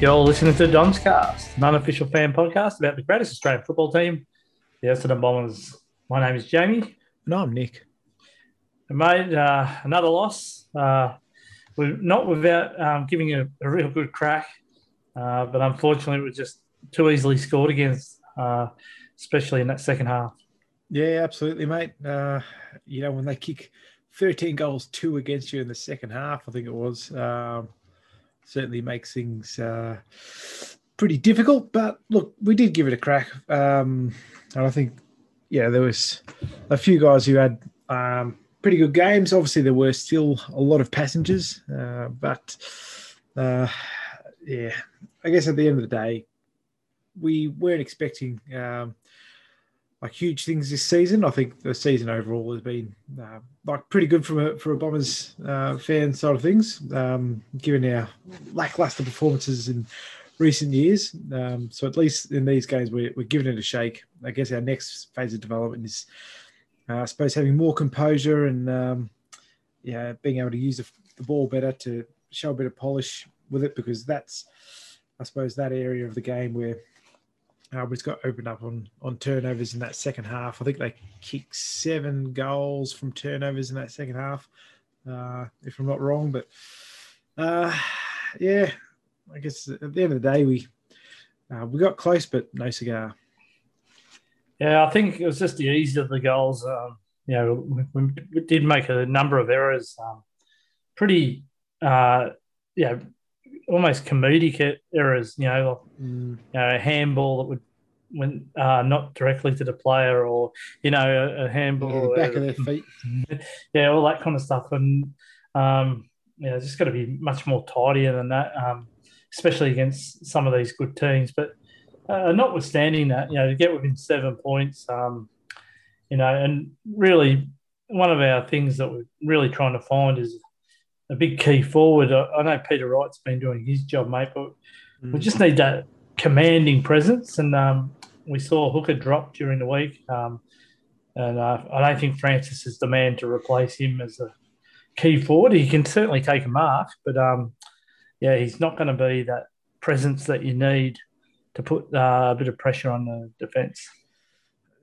You're all listening to Don's Cast, an unofficial fan podcast about the greatest Australian football team, the Essendon Bombers. My name is Jamie. And I'm Nick. And mate, uh, another loss. Uh, we're not without um, giving a, a, real good crack, uh, but unfortunately, we just too easily scored against, uh, especially in that second half. Yeah, absolutely, mate. Uh, you know, when they kick 13 goals, two against you in the second half, I think it was. Um, certainly makes things uh, pretty difficult. But look, we did give it a crack, um, and I think yeah, there was a few guys who had um, pretty good games. Obviously, there were still a lot of passengers, uh, but uh, yeah, I guess at the end of the day, we weren't expecting. Um, like huge things this season. I think the season overall has been uh, like pretty good from a for a Bombers uh, fan side of things, um, given our lackluster performances in recent years. Um, so at least in these games, we're, we're giving it a shake. I guess our next phase of development is, uh, I suppose, having more composure and um, yeah, being able to use the, the ball better to show a bit of polish with it because that's, I suppose, that area of the game where just got opened up on on turnovers in that second half. I think they kicked seven goals from turnovers in that second half, uh, if I'm not wrong. But uh, yeah, I guess at the end of the day, we uh, we got close, but no cigar. Yeah, I think it was just the ease of the goals. Um, you know, we, we, did make a number of errors. Um, pretty, uh, yeah, almost comedic errors. You know, mm. you know, a handball that would went uh, not directly to the player, or you know, a, a handball yeah, back of their feet. yeah, all that kind of stuff, and um, yeah, it's just got to be much more tidier than that, um, especially against some of these good teams. But uh, notwithstanding that, you know, to get within seven points, um, you know, and really one of our things that we're really trying to find is a big key forward. I, I know Peter Wright's been doing his job, mate, but mm. we just need that commanding presence. And um, we saw Hooker drop during the week. Um, and uh, I don't think Francis is the man to replace him as a key forward. He can certainly take a mark, but um, yeah, he's not going to be that presence that you need to put uh, a bit of pressure on the defence.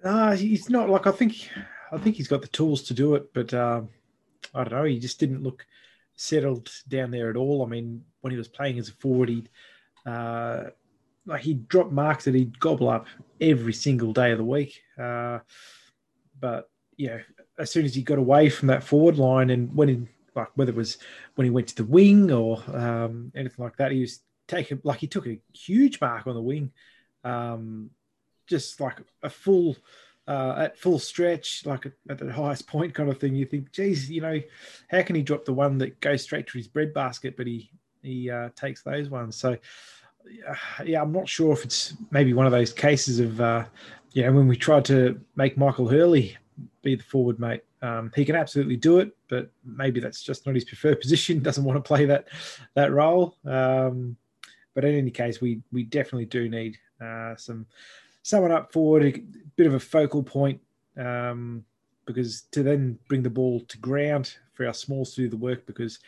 Uh, he's not like I think. I think he's got the tools to do it, but um, I don't know. He just didn't look settled down there at all. I mean, when he was playing as a forward, he'd uh, like he'd drop marks that he'd gobble up every single day of the week. Uh, but you know, as soon as he got away from that forward line and when he like whether it was when he went to the wing or um, anything like that, he was taking like he took a huge mark on the wing, um, just like a full uh, at full stretch, like at the highest point kind of thing. You think, geez, you know, how can he drop the one that goes straight to his breadbasket, but he he uh, takes those ones. So yeah, I'm not sure if it's maybe one of those cases of, uh, you know, when we tried to make Michael Hurley be the forward mate, um, he can absolutely do it, but maybe that's just not his preferred position. Doesn't want to play that that role. Um, but in any case, we we definitely do need uh, some someone up forward, a bit of a focal point, um, because to then bring the ball to ground for our smalls to do the work. Because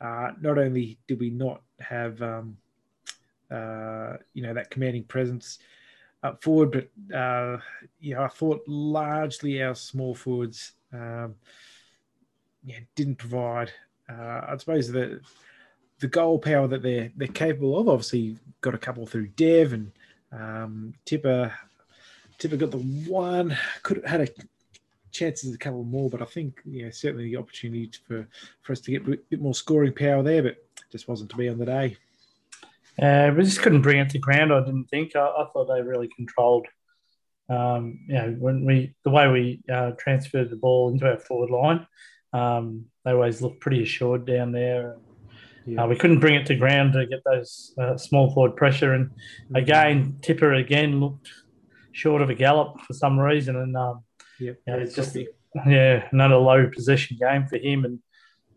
uh, not only did we not have um, uh, you know, that commanding presence up forward. But uh, yeah, I thought largely our small forwards um, yeah, didn't provide. Uh, I suppose the the goal power that they're they're capable of. Obviously, got a couple through Dev and um, Tipper. Tipper got the one. Could have had a chances a couple more, but I think yeah, certainly the opportunity for for us to get a bit more scoring power there, but just wasn't to be on the day. Uh, we just couldn't bring it to ground. I didn't think. I, I thought they really controlled. Um, you know, when we the way we uh, transferred the ball into our forward line, um, they always looked pretty assured down there. Yeah. Uh, we couldn't bring it to ground to get those uh, small forward pressure. And mm-hmm. again, Tipper again looked short of a gallop for some reason. And um, yeah, you know, it's just yeah another low possession game for him. And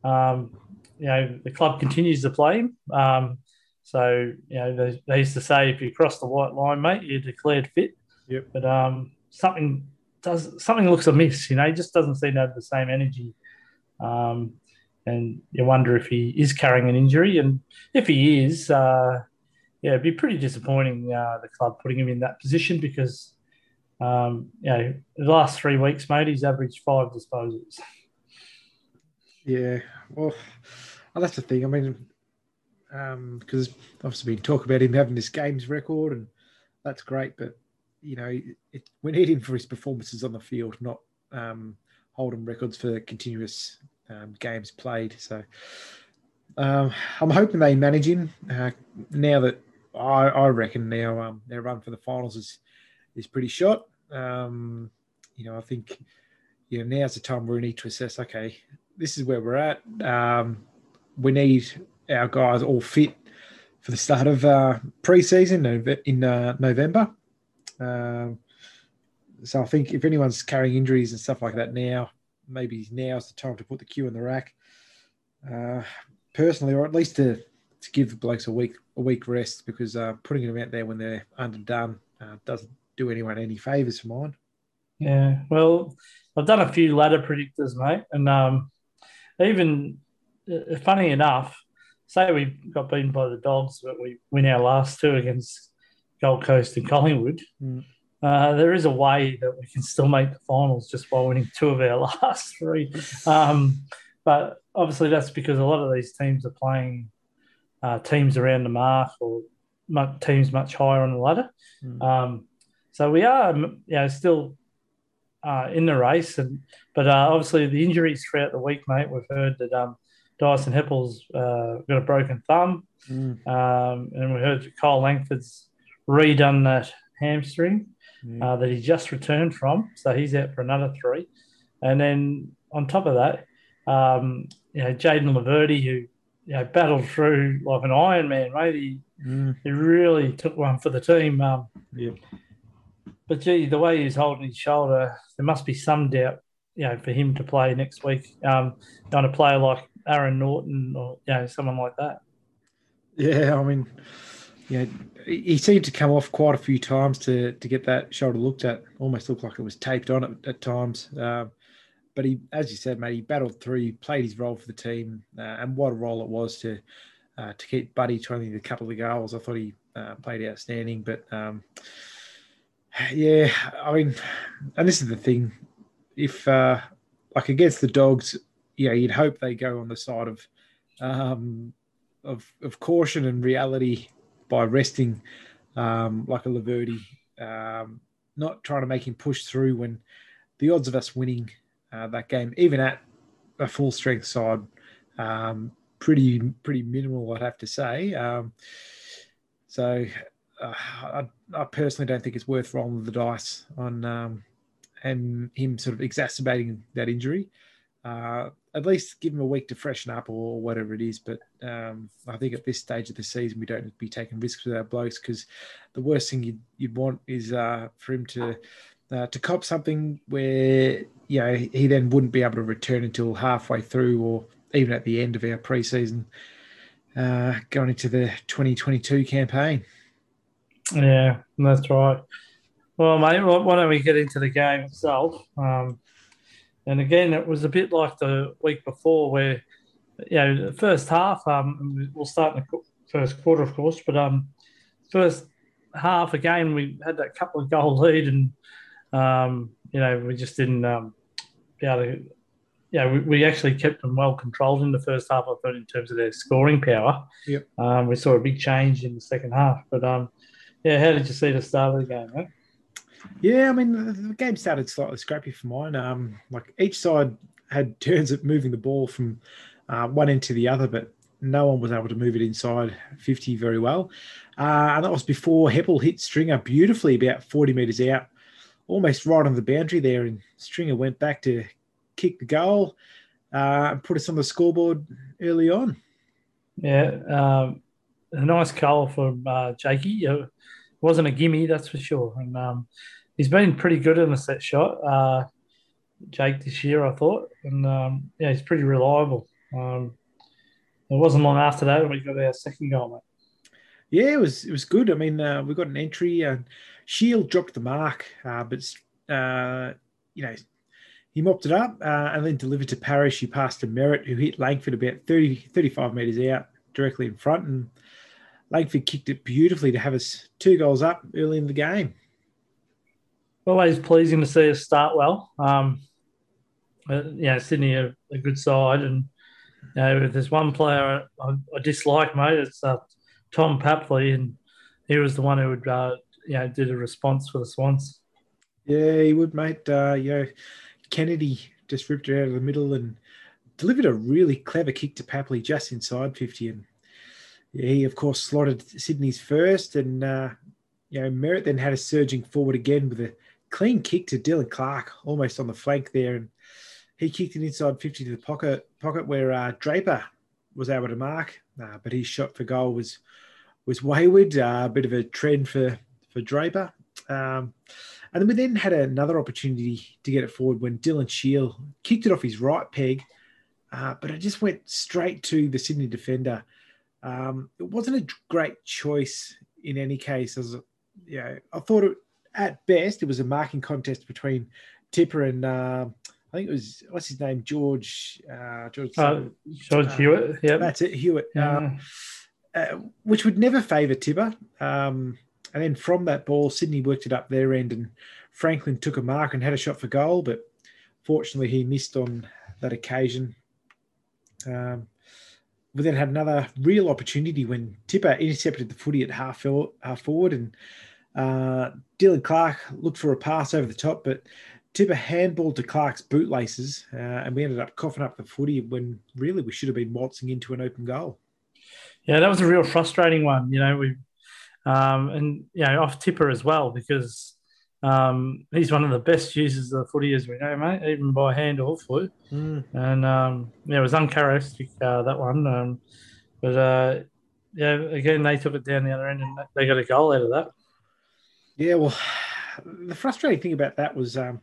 um, you know the club continues to play him. Um, so you know they, they, used to say if you cross the white line, mate, you're declared fit. Yep. But um, something does something looks amiss. You know, he just doesn't seem to have the same energy. Um, and you wonder if he is carrying an injury, and if he is, uh, yeah, it'd be pretty disappointing uh, the club putting him in that position because um, you know the last three weeks, mate, he's averaged five disposals. Yeah, well, that's the thing. I mean, because um, obviously been talk about him having this games record, and that's great. But you know, it, we need him for his performances on the field, not um, holding records for continuous um, games played. So um, I'm hoping they manage him uh, now that I, I reckon now um, their run for the finals is is pretty short. Um, you know, I think you know now's the time we need to assess. Okay, this is where we're at. Um, we need our guys all fit for the start of uh, pre-season in uh, November. Um, so I think if anyone's carrying injuries and stuff like that now, maybe now's the time to put the cue in the rack. Uh, personally, or at least to, to give the blokes a week a week rest because uh, putting them out there when they're underdone uh, doesn't do anyone any favors for mine. Yeah, well, I've done a few ladder predictors, mate, and um, even uh, funny enough, say we got beaten by the Dogs, but we win our last two against Gold Coast and Collingwood. Mm. Uh, there is a way that we can still make the finals just by winning two of our last three. Um, but obviously, that's because a lot of these teams are playing uh, teams around the mark or teams much higher on the ladder. Mm. Um, so we are, you know, still uh, in the race, and but uh, obviously the injuries throughout the week, mate. We've heard that um, Dyson Heppell's uh, got a broken thumb, mm. um, and we heard Kyle Langford's redone that hamstring mm. uh, that he just returned from, so he's out for another three. And then on top of that, um, you know, Jayden Laverde, who you know battled through like an Iron Man, mate. He mm. he really took one for the team. Um, yeah. But gee, the way he's holding his shoulder, there must be some doubt, you know, for him to play next week. Um, on a player like Aaron Norton or you know someone like that. Yeah, I mean, yeah, he seemed to come off quite a few times to to get that shoulder looked at. Almost looked like it was taped on at, at times. Um, but he, as you said, mate, he battled through. Played his role for the team, uh, and what a role it was to uh, to keep Buddy to only a couple of goals. I thought he uh, played outstanding. But um, yeah, I mean, and this is the thing: if uh, like against the Dogs, yeah, you'd hope they go on the side of um, of, of caution and reality by resting um, like a Laverde, um, not trying to make him push through when the odds of us winning uh, that game, even at a full strength side, um, pretty pretty minimal, I'd have to say. Um, so uh, I, I, personally don't think it's worth rolling the dice on um, and him sort of exacerbating that injury. Uh, at least give him a week to freshen up or whatever it is. But um, I think at this stage of the season, we don't be taking risks with our blokes because the worst thing you'd, you'd want is uh, for him to uh, to cop something where you know he then wouldn't be able to return until halfway through or even at the end of our preseason uh, going into the 2022 campaign. Yeah, that's right. Well, mate, why don't we get into the game itself? Um, and again, it was a bit like the week before, where you know the first half. Um, we'll start in the first quarter, of course, but um, first half again, we had that couple of goal lead, and um, you know we just didn't um, be able to. Yeah, we, we actually kept them well controlled in the first half. I thought in terms of their scoring power. Yep. Um, we saw a big change in the second half, but um, yeah, how did you see the start of the game, mate? Yeah, I mean the game started slightly scrappy for mine. Um, like each side had turns at moving the ball from uh, one end to the other, but no one was able to move it inside 50 very well. Uh, and that was before Heppell hit Stringer beautifully about 40 metres out, almost right on the boundary there. And Stringer went back to kick the goal uh, and put us on the scoreboard early on. Yeah, um, a nice goal from uh, Jakey. It wasn't a gimme, that's for sure. And um, he's been pretty good in the set shot, uh, Jake, this year, I thought. And um, yeah, he's pretty reliable. Um, it wasn't long after that we got our second goal, mate. Yeah, it was it was good. I mean, uh, we got an entry and Shiel dropped the mark, uh, but uh, you know he mopped it up uh, and then delivered to Parish. He passed to Merrett, who hit Langford about 30, 35 metres out directly in front. And Langford kicked it beautifully to have us two goals up early in the game. Always pleasing to see us start well. Um, uh, yeah, Sydney a, a, good side, and you know, if there's one player I, I dislike, mate, it's uh, Tom Papley, and he was the one who would, uh, you know, did a response for the Swans. Yeah, he would, mate. Uh, you know, Kennedy just ripped it out of the middle and delivered a really clever kick to Papley just inside 50. And he, of course, slotted Sydney's first. And, uh, you know, Merrett then had a surging forward again with a clean kick to Dylan Clarke, almost on the flank there. And he kicked it inside 50 to the pocket, pocket where uh, Draper was able to mark. Uh, but his shot for goal was was wayward, uh, a bit of a trend for, for Draper. Um, and then we then had another opportunity to get it forward when Dylan Shiel kicked it off his right peg – uh, but it just went straight to the Sydney defender. Um, it wasn't a great choice in any case. As you know, I thought it, at best it was a marking contest between Tipper and uh, I think it was what's his name George uh, George uh, George uh, Hewett. Yeah, that's it, Hewett. Yeah. Uh, which would never favour Tipper. Um, and then from that ball, Sydney worked it up their end, and Franklin took a mark and had a shot for goal, but fortunately he missed on that occasion. Um, we then had another real opportunity when Tipper intercepted the footy at half, half forward, and uh, Dylan Clarke looked for a pass over the top, but Tipper handballed to Clarke's bootlaces, uh, and we ended up coughing up the footy when really we should have been waltzing into an open goal. Yeah, that was a real frustrating one. You know, we um, and you know off Tipper as well because um, he's one of the best users of the footy as we know, mate, even by hand or foot. Mm. And um, yeah, it was uncharacteristic uh, that one. Um, but uh, yeah, again, they took it down the other end and they got a goal out of that. Yeah, well, the frustrating thing about that was, um,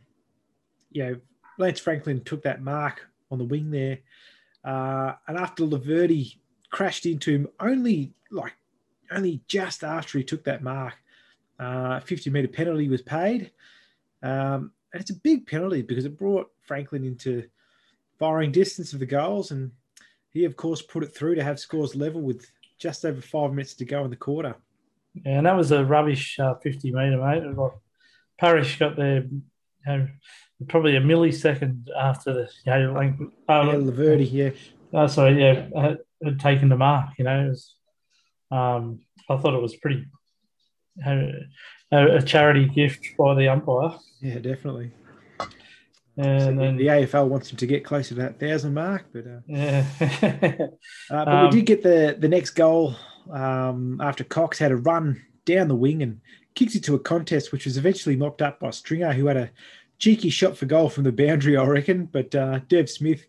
you know, Lance Franklin took that mark on the wing there, uh, and after Laverde crashed into him, only like only just after he took that mark, uh, 50 metre penalty was paid. Um, and it's a big penalty because it brought Franklin into firing distance of the goals. And he, of course, put it through to have scores level with just over five minutes to go in the quarter. Yeah, and that was a rubbish uh, 50 metre, mate. Like Parish got there you know, probably a millisecond after the, you know, like, uh, yeah, Laverde, yeah. Oh, sorry, yeah, had, had, taken the mark, you know. Was, um, I thought it was pretty a, a charity gift by the umpire. Yeah, definitely. And so then, the AFL wants him to get closer to that thousand mark, but uh, yeah. uh, but um, we did get the the next goal um, after Cox had a run down the wing and kicked it to a contest, which was eventually mopped up by Stringer, who had a cheeky shot for goal from the boundary, I reckon. But uh, Dev Smith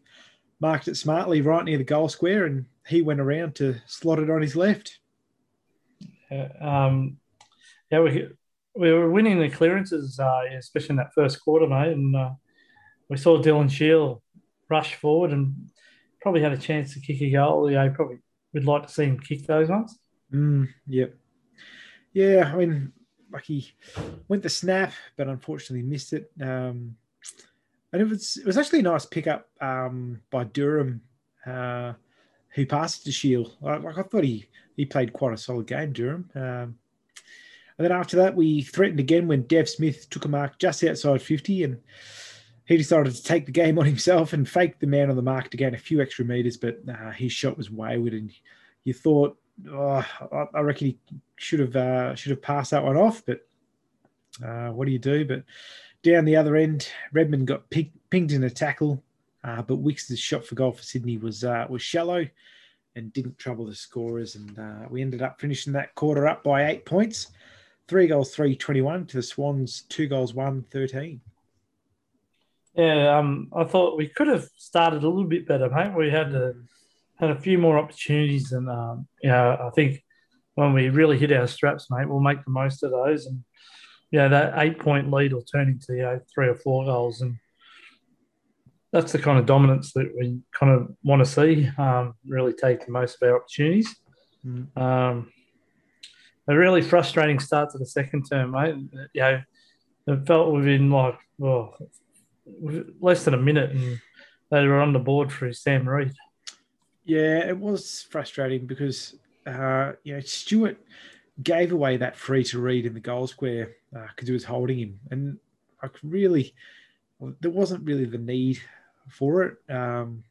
marked it smartly right near the goal square, and he went around to slot it on his left. Um, yeah, we we were winning the clearances, uh, especially in that first quarter, mate, and uh, we saw Dylan Shiel rush forward and probably had a chance to kick a goal. Yeah, probably would like to see him kick those ones. Mm, yep. Yeah, I mean, like he went the snap, but unfortunately missed it. Um, and it was it was actually a nice pickup um, by Durham, uh, who passed to Shiel. Like I thought he he played quite a solid game, Durham. Um, and then after that, we threatened again when Dev Smith took a mark just outside 50 and he decided to take the game on himself and fake the man on the mark to gain a few extra meters, but uh, his shot was wayward, and you thought, oh, I reckon he should have uh, should have passed that one off. But uh, what do you do? But down the other end, Redman got pinged in a tackle, uh, but Wicks' shot for goal for Sydney was uh, was shallow and didn't trouble the scorers, and uh, we ended up finishing that quarter up by eight points three goals, three twenty-one to the Swans, two goals, one thirteen. Yeah, um, I thought we could have started a little bit better, mate. We had a, had a few more opportunities, and um, you know, I think when we really hit our straps, mate, we'll make the most of those. And yeah, that eight-point lead will turn into you know, three or four goals, and that's the kind of dominance that we kind of want to see. Um, really take the most of our opportunities. Mm. Um, a really frustrating start to the second term, mate. You know, it felt within like well, less than a minute, and they were on the board for Sam Reid. Yeah, it was frustrating because uh, you know, Stewart gave away that free to Reid in the goal square because uh, he was holding him, and I really there wasn't really the need for it. Um,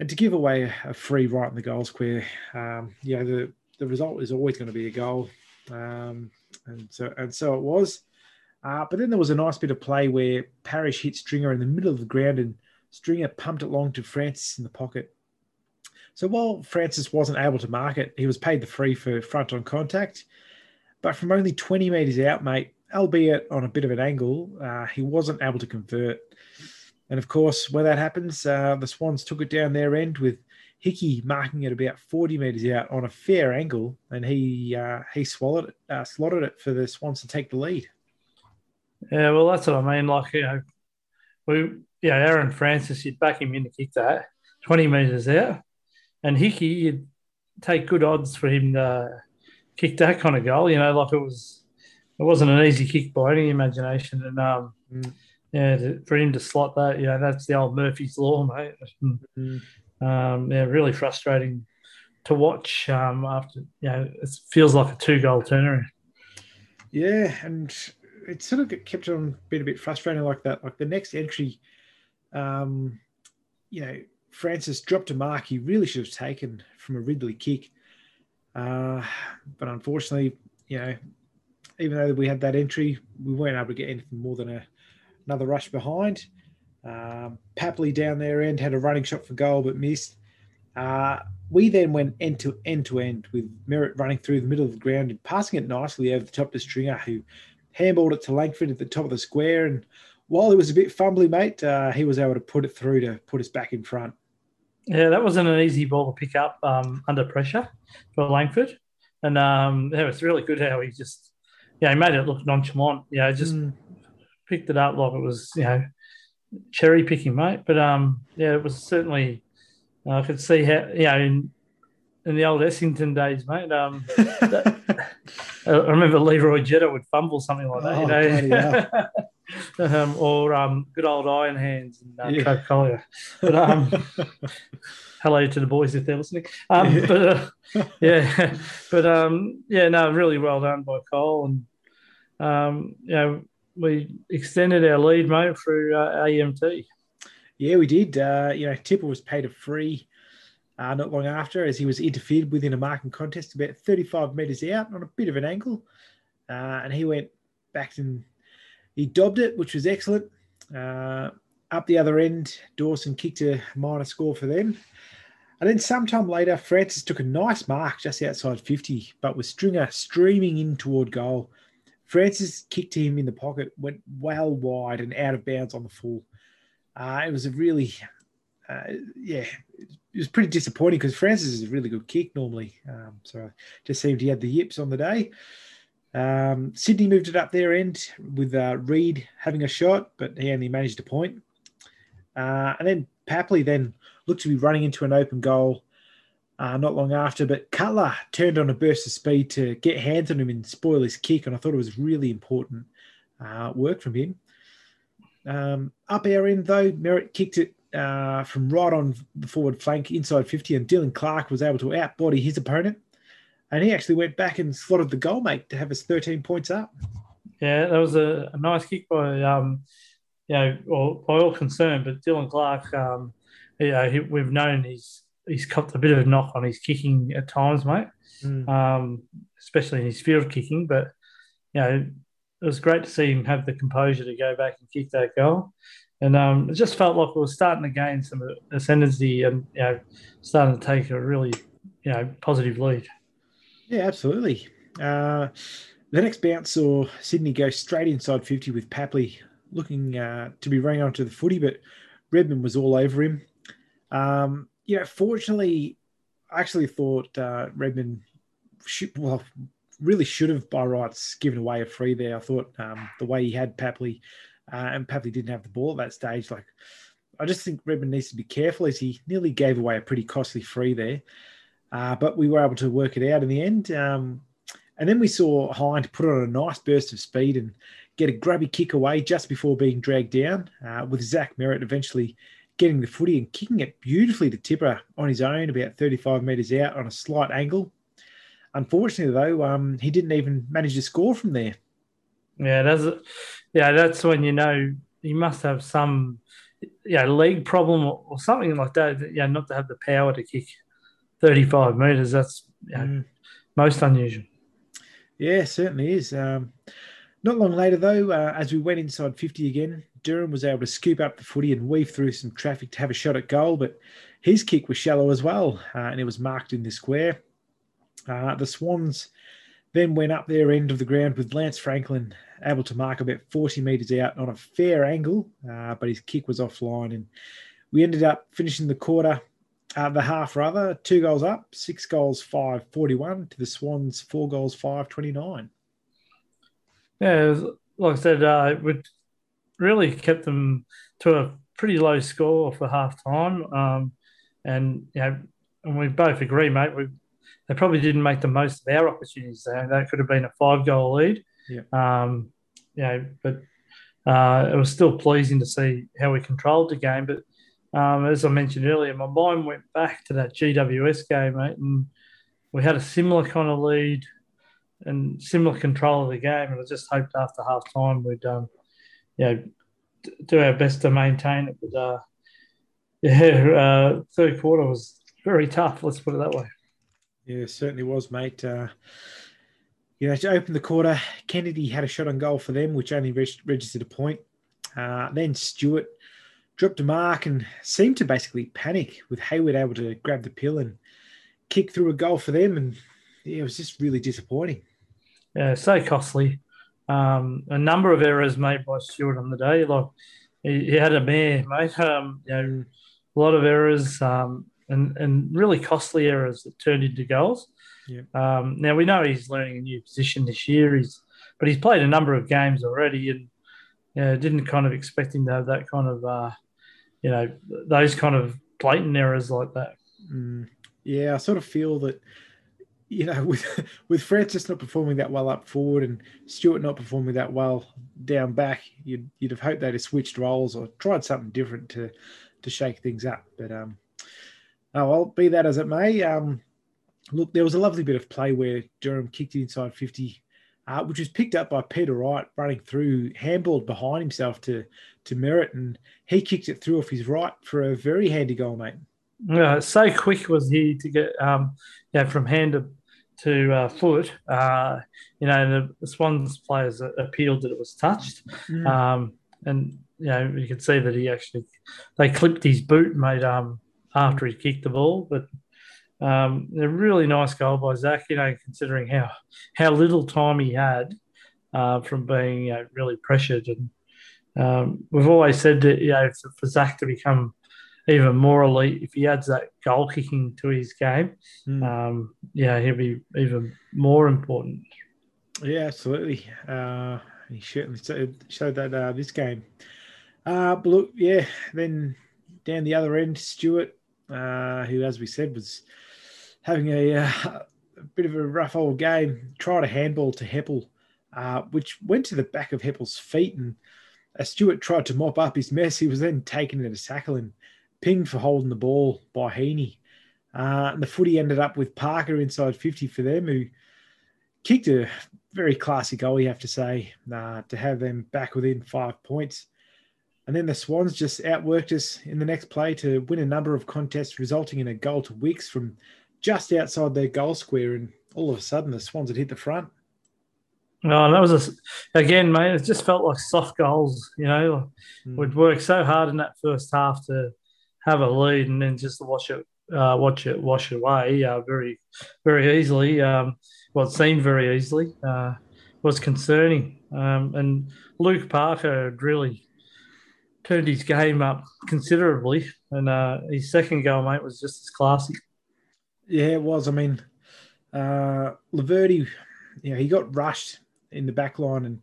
and to give away a free right in the goal square, um, you know, the the result is always going to be a goal, um, and so and so it was. Uh, but then there was a nice bit of play where Parish hit Stringer in the middle of the ground, and Stringer pumped it long to Francis in the pocket. So while Francis wasn't able to mark it, he was paid the free for front on contact. But from only 20 metres out, mate, albeit on a bit of an angle, uh, he wasn't able to convert. And of course, when that happens, uh, the Swans took it down their end with Hickey marking it about 40 metres out on a fair angle, and he uh, he swallowed it, uh, slotted it for the Swans to take the lead. Yeah, well, that's what I mean. Like, you know, we, yeah, Aaron Francis, you'd back him in to kick that 20 metres out and Hickey, you'd take good odds for him to kick that kind of goal. You know, like it was, it wasn't an easy kick by any imagination, and um, mm. Yeah, to, for him to slot that, you know, that's the old Murphy's law, mate. Mm. Um, yeah, really frustrating to watch. Um, after you know, it feels like a two-goal turnaround. Yeah, and it sort of kept on being a bit frustrating like that. Like the next entry, um, you know, Francis dropped a mark he really should have taken from a Ridley kick. Uh, but unfortunately, you know, even though we had that entry, we weren't able to get anything more than a, another rush behind. Um, Papley down their end had a running shot for goal but missed. Uh, we then went end to end to end with Merrett running through the middle of the ground and passing it nicely over the top of Stringer, who handballed it to Langford at the top of the square. And while it was a bit fumbly, mate, uh, he was able to put it through to put us back in front. Yeah, that wasn't an easy ball to pick up um, under pressure for Langford. And um, yeah, it's really good how he just, yeah, he made it look nonchalant. You know, just mm. Picked it up like it was, you know, cherry picking, mate. But um, yeah, it was certainly, uh, I could see how, you know, in, in the old Essendon days, mate. Um, that, I remember Leroy Jetta would fumble something like that, oh, you know. um, or um, good old Iron Hands and uh, yeah. Collier. But um, hello to the boys if they're listening. Um, yeah. But uh, yeah, but um, yeah, no, really well done by Cole, and um, you know, we extended our lead, mate, through uh, AMT. Yeah, we did. Uh, you know, Tipper was paid a free. Uh, not long after, as he was interfered with in a marking contest about 35 metres out on a bit of an angle. Uh, and he went back and he dobbed it, which was excellent. Uh, up the other end, Dawson kicked a minor score for them. And then sometime later, Francis took a nice mark just outside 50, but with Stringer streaming in toward goal. Francis kicked him in the pocket, went well wide and out of bounds on the full. Uh, it was a really, uh, yeah, it was pretty disappointing because Francis is a really good kick normally. Um, so just seemed he had the yips on the day. Um, Sydney moved it up their end with uh, Reid having a shot, but he only managed a point. Uh, and then Papley then looked to be running into an open goal uh, not long after, but Cutler turned on a burst of speed to get hands on him and spoil his kick, and I thought it was really important uh, work from him. Um, up our end, though, Merrett kicked it uh, from right on the forward flank inside 50, and Dylan Clarke was able to outbody his opponent and he actually went back and slotted the goal mate to have us 13 points up. Yeah, that was a, a nice kick by, um, you know, by all concerned, but Dylan Clarke, um, you know, he, we've known he's he's copped a bit of a knock on his kicking at times, mate, mm. um, especially in his field kicking. But you know, it was great to see him have the composure to go back and kick that goal. And um, it just felt like we were starting to gain some ascendancy and you know starting to take a really you know positive lead. Yeah, absolutely. Uh, the next bounce saw Sydney go straight inside 50 with Papley looking uh, to be running onto the footy, but Redman was all over him. Um, you know, fortunately, I actually thought uh, Redman, should, well, really should have by rights given away a free there. I thought um, the way he had Papley, uh, and Papley didn't have the ball at that stage. Like, I just think Redman needs to be careful as he nearly gave away a pretty costly free there. Uh, but we were able to work it out in the end. Um, and then we saw Hind put on a nice burst of speed and get a grubby kick away just before being dragged down, uh, with Zach Merrett eventually getting the footy and kicking it beautifully to Tipper on his own, about 35 metres out on a slight angle. Unfortunately, though, um, he didn't even manage to score from there. Yeah, that's yeah, that's when you know he must have some yeah leg problem or, or something like that. Yeah, not to have the power to kick 35 metres. That's mm. most unusual. Yeah, certainly is. Um, not long later, though, uh, as we went inside 50 again, Durham was able to scoop up the footy and weave through some traffic to have a shot at goal, but his kick was shallow as well, uh, and it was marked in the square. Uh, the Swans then went up their end of the ground with Lance Franklin able to mark about 40 metres out on a fair angle, uh, but his kick was offline. And we ended up finishing the quarter, uh, the half rather, two goals up, six goals, 5 41 to the Swans, four goals, 5 29. Yeah, like I said, uh, it really kept them to a pretty low score for half time. Um, and, you know, and we both agree, mate, we, they probably didn't make the most of our opportunities there. That could have been a five goal lead. Yeah. Um, you know, but uh, it was still pleasing to see how we controlled the game. But um, as I mentioned earlier, my mind went back to that GWS game, mate, and we had a similar kind of lead and similar control of the game. And I just hoped after half time we'd, um, you know, do our best to maintain it. But uh, yeah, uh, third quarter was very tough. Let's put it that way. Yeah, certainly was, mate. Uh, you know, to open the quarter, Kennedy had a shot on goal for them, which only registered a point. Uh, then Stewart dropped a mark and seemed to basically panic with Hayward able to grab the pill and kick through a goal for them. And yeah, it was just really disappointing. Yeah, so costly. Um, a number of errors made by Stewart on the day. Like he, he had a mare, mate. Um, you know, a lot of errors um, and and really costly errors that turned into goals. Yeah. Um, now we know he's learning a new position this year. He's but he's played a number of games already, and you know, didn't kind of expect him to have that kind of uh, you know those kind of blatant errors like that. Mm, yeah, I sort of feel that you know with with Francis not performing that well up forward and Stewart not performing that well down back, you'd you'd have hoped they'd have switched roles or tried something different to to shake things up. But um, oh well, be that as it may. Um, look, there was a lovely bit of play where Durham kicked inside 50, uh, which was picked up by Peter Wright running through, handballed behind himself to to Merrett, and he kicked it through off his right for a very handy goal, mate. Yeah, so quick was he to get um, yeah, from hand to, to uh, foot. Uh, you know, the, the Swans players appealed that it was touched. Mm. Um, and, you know, you could see that he actually, they clipped his boot, made um, after he kicked the ball. But um, a really nice goal by Zach, you know, considering how how little time he had uh, from being you know, really pressured. And um, we've always said that you know for, for, Zach to become even more elite, if he adds that goal kicking to his game, mm. um, yeah, he'll be even more important. Yeah, absolutely. Uh, he certainly showed that uh, this game. Uh, but look, yeah, then down the other end, Stewart, uh, who, as we said, was having a, uh, a, bit of a rough old game, tried a handball to Heppell, uh, which went to the back of Heppell's feet. And as Stewart tried to mop up his mess, he was then taken in a tackle and pinged for holding the ball by Heeney. Uh, and the footy ended up with Parker inside 50 for them, who kicked a very classy goal, you have to say, uh, to have them back within five points. And then the Swans just outworked us in the next play to win a number of contests, resulting in a goal to Wicks from just outside their goal square, and all of a sudden the Swans had hit the front. No, and that was a, again, mate. It just felt like soft goals. You know, mm. we'd worked so hard in that first half to have a lead, and then just watch it, uh, watch it wash away uh, very, very easily. Um, well, it seemed very easily. Uh, was concerning, um, and Luke Parker really turned his game up considerably, and uh, his second goal, mate, was just as classy. Yeah, it was. I mean, uh, Laverde, you know, he got rushed in the back line and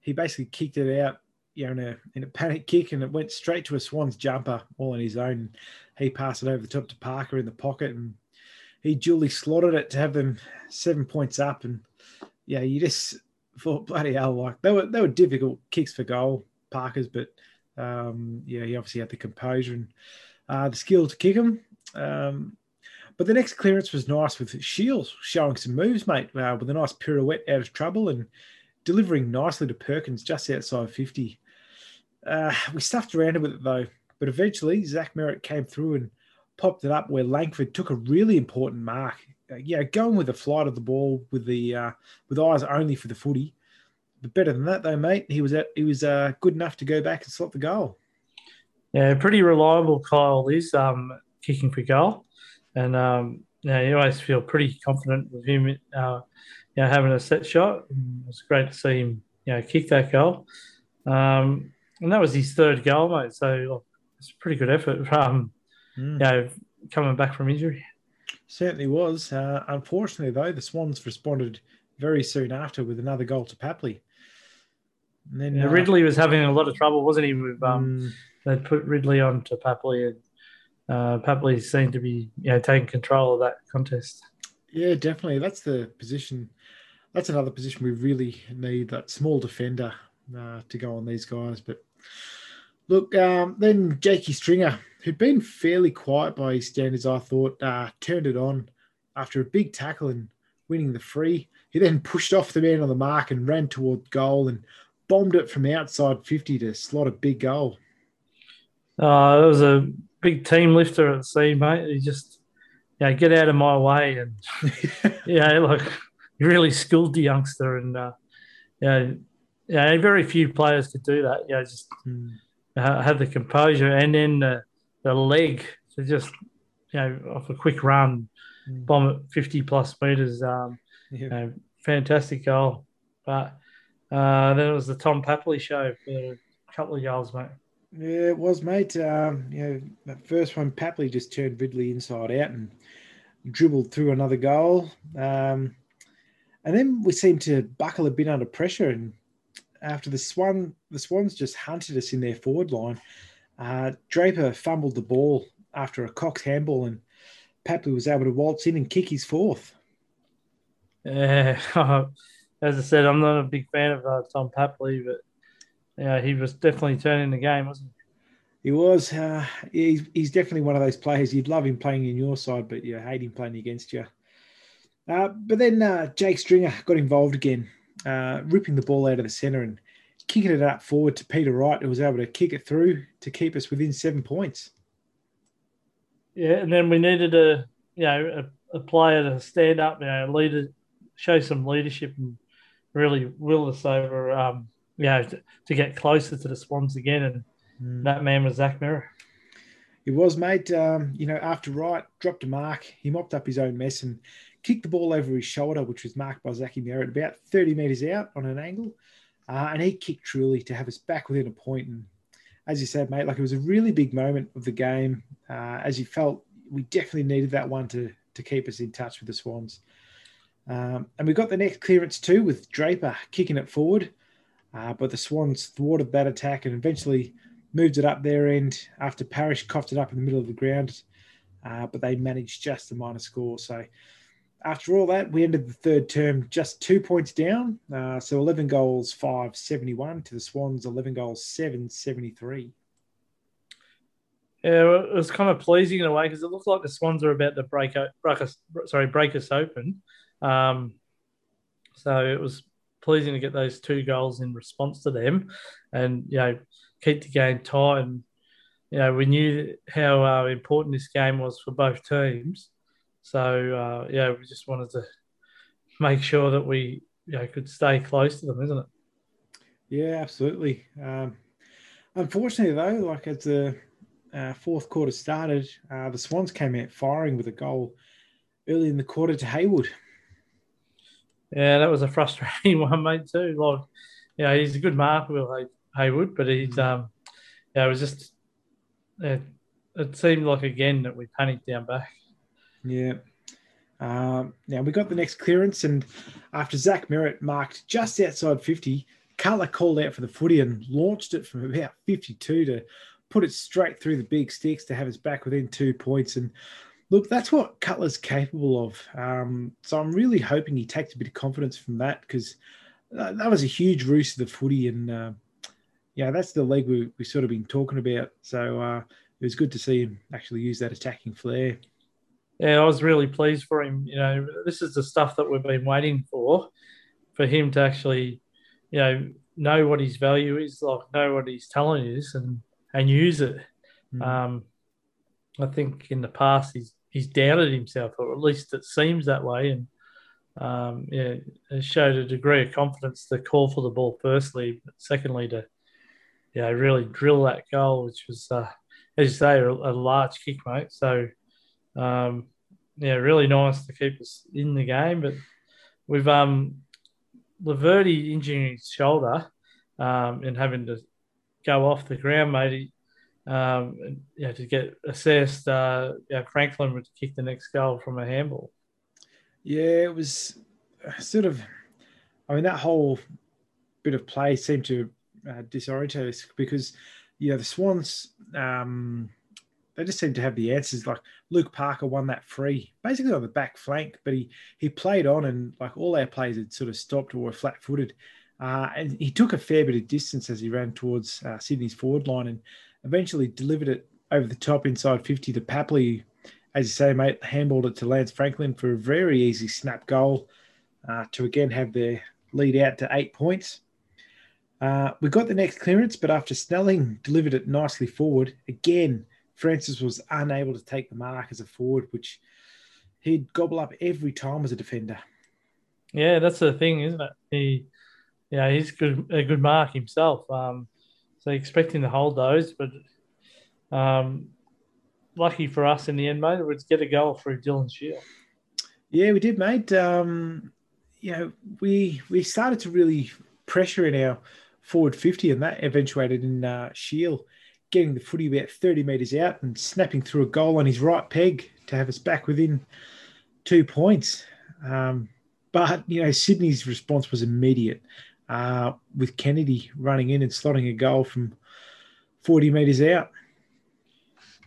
he basically kicked it out, you know, in a, in a panic kick and it went straight to a Swans jumper all on his own. He passed it over the top to Parker in the pocket and he duly slotted it to have them seven points up. And yeah, you just thought, bloody hell, like they were, they were difficult kicks for goal, Parker's, but Um, yeah, he obviously had the composure and uh, the skill to kick him. Um, but the next clearance was nice with Shields showing some moves, mate, uh, with a nice pirouette out of trouble and delivering nicely to Perkins just outside 50. Uh, we stuffed around a bit though, but eventually Zach Merrett came through and popped it up where Langford took a really important mark. Uh, yeah, going with the flight of the ball with the uh, with eyes only for the footy. But better than that though, mate. He was at, he was uh, good enough to go back and slot the goal. Yeah, pretty reliable. Kyle is um, kicking for goal, and um, yeah, you always feel pretty confident with him. Uh, you know, having a set shot. It's great to see him, you know, kick that goal. Um, and that was his third goal, mate. So it's a pretty good effort from, mm. you know, coming back from injury. Certainly was. Uh, unfortunately, though, the Swans responded very soon after with another goal to Papley. And then yeah, uh, Ridley was having a lot of trouble, wasn't he? With um, mm. they put Ridley on to Papley, and uh, Papley seemed to be you know taking control of that contest. Yeah, definitely. That's the position. That's another position we really need that small defender uh, to go on these guys. But look, um, then Jakey Stringer, who'd been fairly quiet by his standards, I thought, uh, turned it on after a big tackle and winning the free. He then pushed off the man on the mark and ran toward goal and bombed it from outside 50 to slot a big goal. Uh, it was a big team lifter at sea, mate. He just, yeah, get out of my way. And, yeah, look, he really schooled the youngster. And, uh, yeah, yeah, very few players could do that. Yeah, just mm. have the composure and then the, the leg to just, you know, off a quick run, mm. bomb at 50 plus meters. Um, yeah. you know, fantastic goal. But uh, then it was the Tom Papley show for a couple of goals, mate. Yeah, it was, mate. Um, you know, that first one, Papley just turned Ridley inside out and dribbled through another goal. Um, and then we seemed to buckle a bit under pressure. And after the Swan, the Swans just hunted us in their forward line. Uh, Draper fumbled the ball after a Cox handball, and Papley was able to waltz in and kick his fourth. Yeah, as I said, I'm not a big fan of uh, Tom Papley, but yeah, he was definitely turning the game, wasn't he? He was. Uh, he's, he's definitely one of those players. You'd love him playing in your side, but you hate him playing against you. Uh, but then uh, Jake Stringer got involved again, uh, ripping the ball out of the centre and kicking it up forward to Peter Wright, who was able to kick it through to keep us within seven points. Yeah, and then we needed a you know a, a player to stand up, you know, leader, show some leadership and really will us over, um, you know, to, to, get closer to the Swans again. And mm. that man was Zach Merrett. It was, mate. Um, you know, after Wright dropped a mark, he mopped up his own mess and kicked the ball over his shoulder, which was marked by Zachy Merrett about 30 metres out on an angle. Uh, and he kicked truly to have us back within a point. And as you said, mate, like it was a really big moment of the game. Uh, as you felt, we definitely needed that one to to keep us in touch with the Swans. Um, and we got the next clearance too with Draper kicking it forward. Uh, but the Swans thwarted that attack and eventually moved it up their end after Parish coughed it up in the middle of the ground. Uh, but they managed just a minor score. So after all that, we ended the third term just two points down. Uh, so 11 goals, 571 to the Swans, 11 goals, 773. Yeah, it was kind of pleasing in a way because it looked like the Swans are about to break, break us, sorry, break us open. Um, so it was pleasing to get those two goals in response to them, and you know keep the game tight. And you know we knew how uh, important this game was for both teams. So uh, yeah, we just wanted to make sure that we you know could stay close to them, isn't it? Yeah, absolutely. Um, unfortunately, though, like as the uh, fourth quarter started, uh, the Swans came out firing with a goal early in the quarter to Hayward. Yeah, that was a frustrating one, mate. Too like, yeah, he's a good marker, Will Hay- Hayward, but he's mm. um, yeah, it was just it, it seemed like again that we panicked down back. Yeah. Um, now we got the next clearance, and after Zach Merrett marked just outside 50, Cutler called out for the footy and launched it from about 52 to put it straight through the big sticks to have us back within two points. And look, that's what Cutler's capable of. Um, so I'm really hoping he takes a bit of confidence from that because that was a huge roost of the footy. And, uh, yeah, that's the leg we we sort of been talking about. So uh, it was good to see him actually use that attacking flair. Yeah, I was really pleased for him. You know, this is the stuff that we've been waiting for, for him to actually, you know, know what his value is, like know what his talent is, and and use it. Mm. Um, I think in the past he's he's doubted himself, or at least it seems that way, and um, yeah, it showed a degree of confidence to call for the ball firstly, but secondly to yeah really drill that goal, which was uh, as you say a, a large kick, mate. So um, yeah, really nice to keep us in the game. But with um, Laverde injuring his shoulder um, and having to go off the ground, mate, um, you know, to get assessed, uh, know, Franklin would kick the next goal from a handball. Yeah, it was uh, sort of. I mean, that whole bit of play seemed to uh, disorient us because, you know, the Swans. Um, they just seem to have the answers. Like Luke Parker won that free, basically on the back flank, but he he played on, and like all our players had sort of stopped or were flat footed. Uh, and he took a fair bit of distance as he ran towards uh, Sydney's forward line and eventually delivered it over the top inside 50 to Papley. As you say, mate, handballed it to Lance Franklin for a very easy snap goal uh, to again have their lead out to eight points. Uh, we got the next clearance, but after Snelling delivered it nicely forward, again, Francis was unable to take the mark as a forward, which he'd gobble up every time as a defender. Yeah, that's the thing, isn't it? He, yeah, he's good, a good mark himself. Um, so expecting to hold those, but um, lucky for us in the end, mate, it was get a goal through Dylan Shiel. Yeah, we did, mate. Um, you know, we we started to really pressure in our forward fifty, and that eventuated in uh, Shiel getting the footy about 30 metres out and snapping through a goal on his right peg to have us back within two points. Um, but, you know, Sydney's response was immediate uh, with Kennedy running in and slotting a goal from 40 metres out.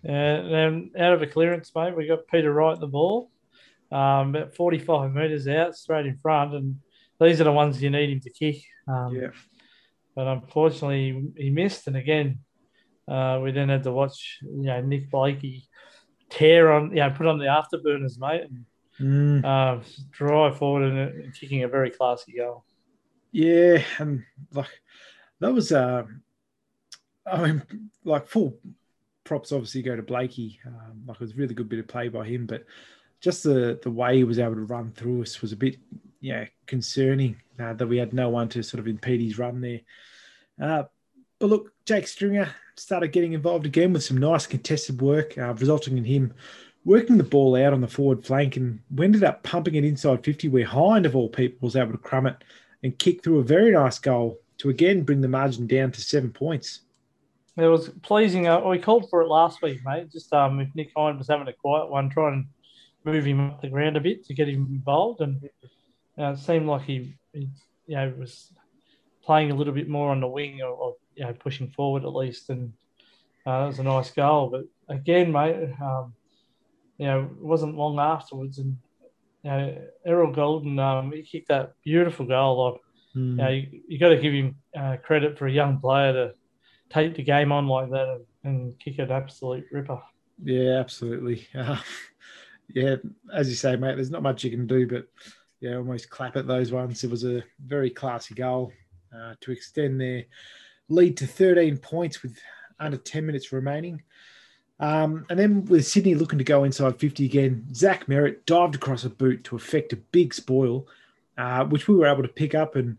And then out of a clearance, mate, we got Peter Wright the ball, um, about 45 metres out, straight in front. And these are the ones you need him to kick. Um, yeah. But unfortunately, he missed. And again, uh, we then had to watch, you know, Nick Blakey tear on, you know, put on the afterburners, mate, and mm. uh, drive forward and, and, kicking a very classy goal. Yeah, and like that was, uh, I mean, like full props obviously go to Blakey. Um, like it was a really good bit of play by him, but just the the way he was able to run through us was a bit, yeah, concerning uh, that we had no one to sort of impede his run there. Uh, but look, Jake Stringer, started getting involved again with some nice contested work, uh, resulting in him working the ball out on the forward flank and we ended up pumping it inside 50 where Hind, of all people, was able to crumb it and kick through a very nice goal to again bring the margin down to seven points. It was pleasing. Uh, we called for it last week, mate. Just um, if Nick Hind was having a quiet one, try and move him up the ground a bit to get him involved. And uh, it seemed like he, he, you know, was playing a little bit more on the wing or, or you know, pushing forward at least. And uh, that was a nice goal. But again, mate, um, you know, it wasn't long afterwards. And, you know, Errol Gulden, um, he kicked that beautiful goal. Like, mm. you, know, you, you got to give him uh, credit for a young player to take the game on like that and, and kick an absolute ripper. Yeah, absolutely. Uh, yeah, as you say, mate, there's not much you can do, but yeah, almost clap at those ones. It was a very classy goal uh, to extend their lead to 13 points with under 10 minutes remaining. Um, and then with Sydney looking to go inside 50 again, Zach Merrett dived across a boot to effect a big spoil, uh, which we were able to pick up and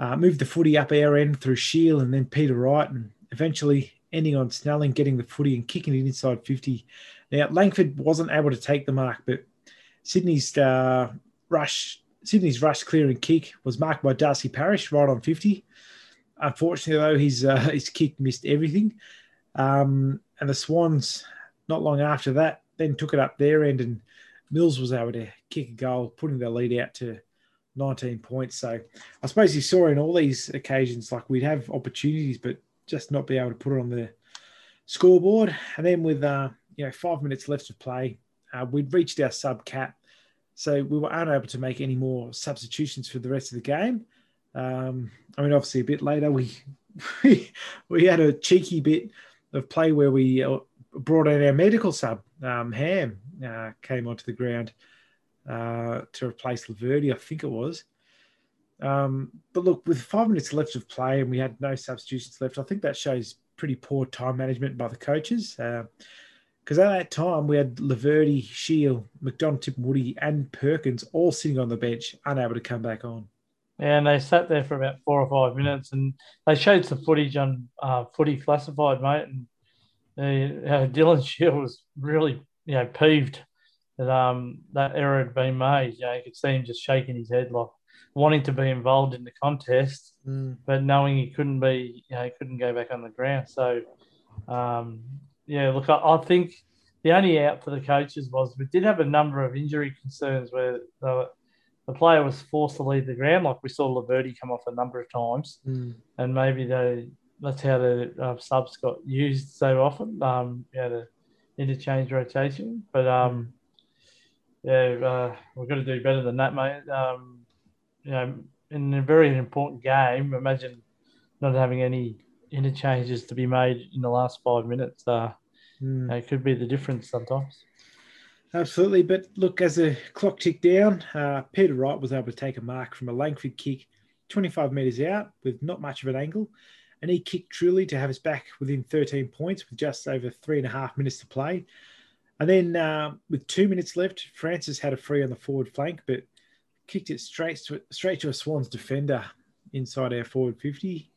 uh, move the footy up our end through Shiel and then Peter Wright, and eventually ending on Snelling getting the footy and kicking it inside 50. Now, Langford wasn't able to take the mark, but Sydney's uh, rush, Sydney's rush clearing kick was marked by Darcy Parish right on 50. Unfortunately, though, his uh, his kick missed everything, um, and the Swans, not long after that, then took it up their end, and Mills was able to kick a goal, putting their lead out to 19 points. So I suppose you saw in all these occasions, like we'd have opportunities, but just not be able to put it on the scoreboard. And then with uh, you know five minutes left to play, uh, we'd reached our sub cap, so we were unable to make any more substitutions for the rest of the game. Um, I mean, obviously, a bit later we we, we had a cheeky bit of play where we uh, brought in our medical sub, um, Ham, uh, came onto the ground uh, to replace Laverde, I think it was. Um, but look, with five minutes left of play and we had no substitutions left, I think that shows pretty poor time management by the coaches. Because at that time, we had Laverde, Shiel, McDonald, Tip Woody, and Perkins all sitting on the bench, unable to come back on. Yeah, And they sat there for about four or five minutes, and they showed some footage on uh, Footy Classified, mate. And they, uh, Dylan Shiel was really, you know, peeved that um that error had been made. You know, you could see him just shaking his head like wanting to be involved in the contest, mm. but knowing he couldn't be, you know, he couldn't go back on the ground. So, um, yeah, look, I, I, think the only out for the coaches was we did have a number of injury concerns where the, the player was forced to leave the ground, like we saw Laverde come off a number of times, mm. and maybe they that's how the uh, subs got used so often. Um, yeah, the interchange rotation, but um, yeah, uh, we've got to do better than that, mate. Um, you know, in a very important game, imagine not having any interchanges to be made in the last five minutes. Uh, mm. It could be the difference sometimes. Absolutely. But look, as the clock ticked down, uh, Peter Wright was able to take a mark from a Langford kick 25 metres out with not much of an angle. And he kicked truly to have us back within 13 points with just over three and a half minutes to play. And then uh, with two minutes left, Francis had a free on the forward flank, but kicked it straight to straight to a Swans defender inside our forward 50.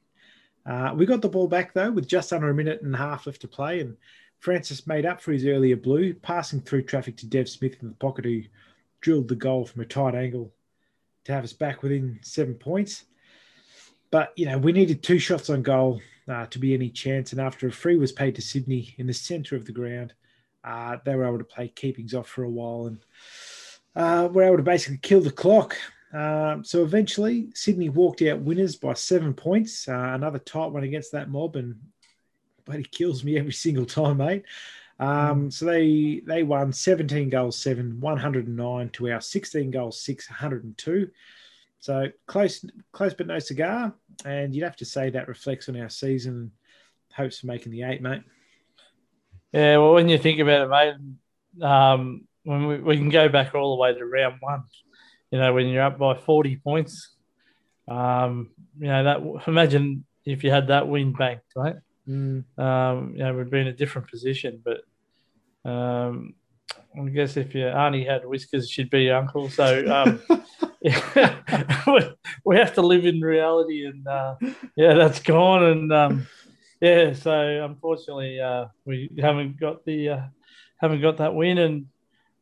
Uh, we got the ball back though with just under a minute and a half left to play, and Francis made up for his earlier blue, passing through traffic to Dev Smith in the pocket, who drilled the goal from a tight angle to have us back within seven points. But you know we needed two shots on goal uh, to be any chance, and after a free was paid to Sydney in the centre of the ground, uh, they were able to play keepings off for a while and uh, were able to basically kill the clock. Um, so eventually, Sydney walked out winners by seven points. Uh, another tight one against that mob, and but he kills me every single time, mate. Um, so they they won 17 goals, seven, 109 to our 16 goals, six, 102. So close, close but no cigar. And you'd have to say that reflects on our season. Hopes for making the eight, mate. Yeah, well, when you think about it, mate, um, when we, we can go back all the way to round one, you know, when you're up by 40 points, um, you know, that imagine if you had that win banked, right? Mm. Um, you know, we'd be in a different position. But um, I guess if your auntie had whiskers, she'd be your uncle. So um, yeah, we have to live in reality, and uh, yeah, that's gone. And um, yeah, so unfortunately, uh, we haven't got the uh, haven't got that win, and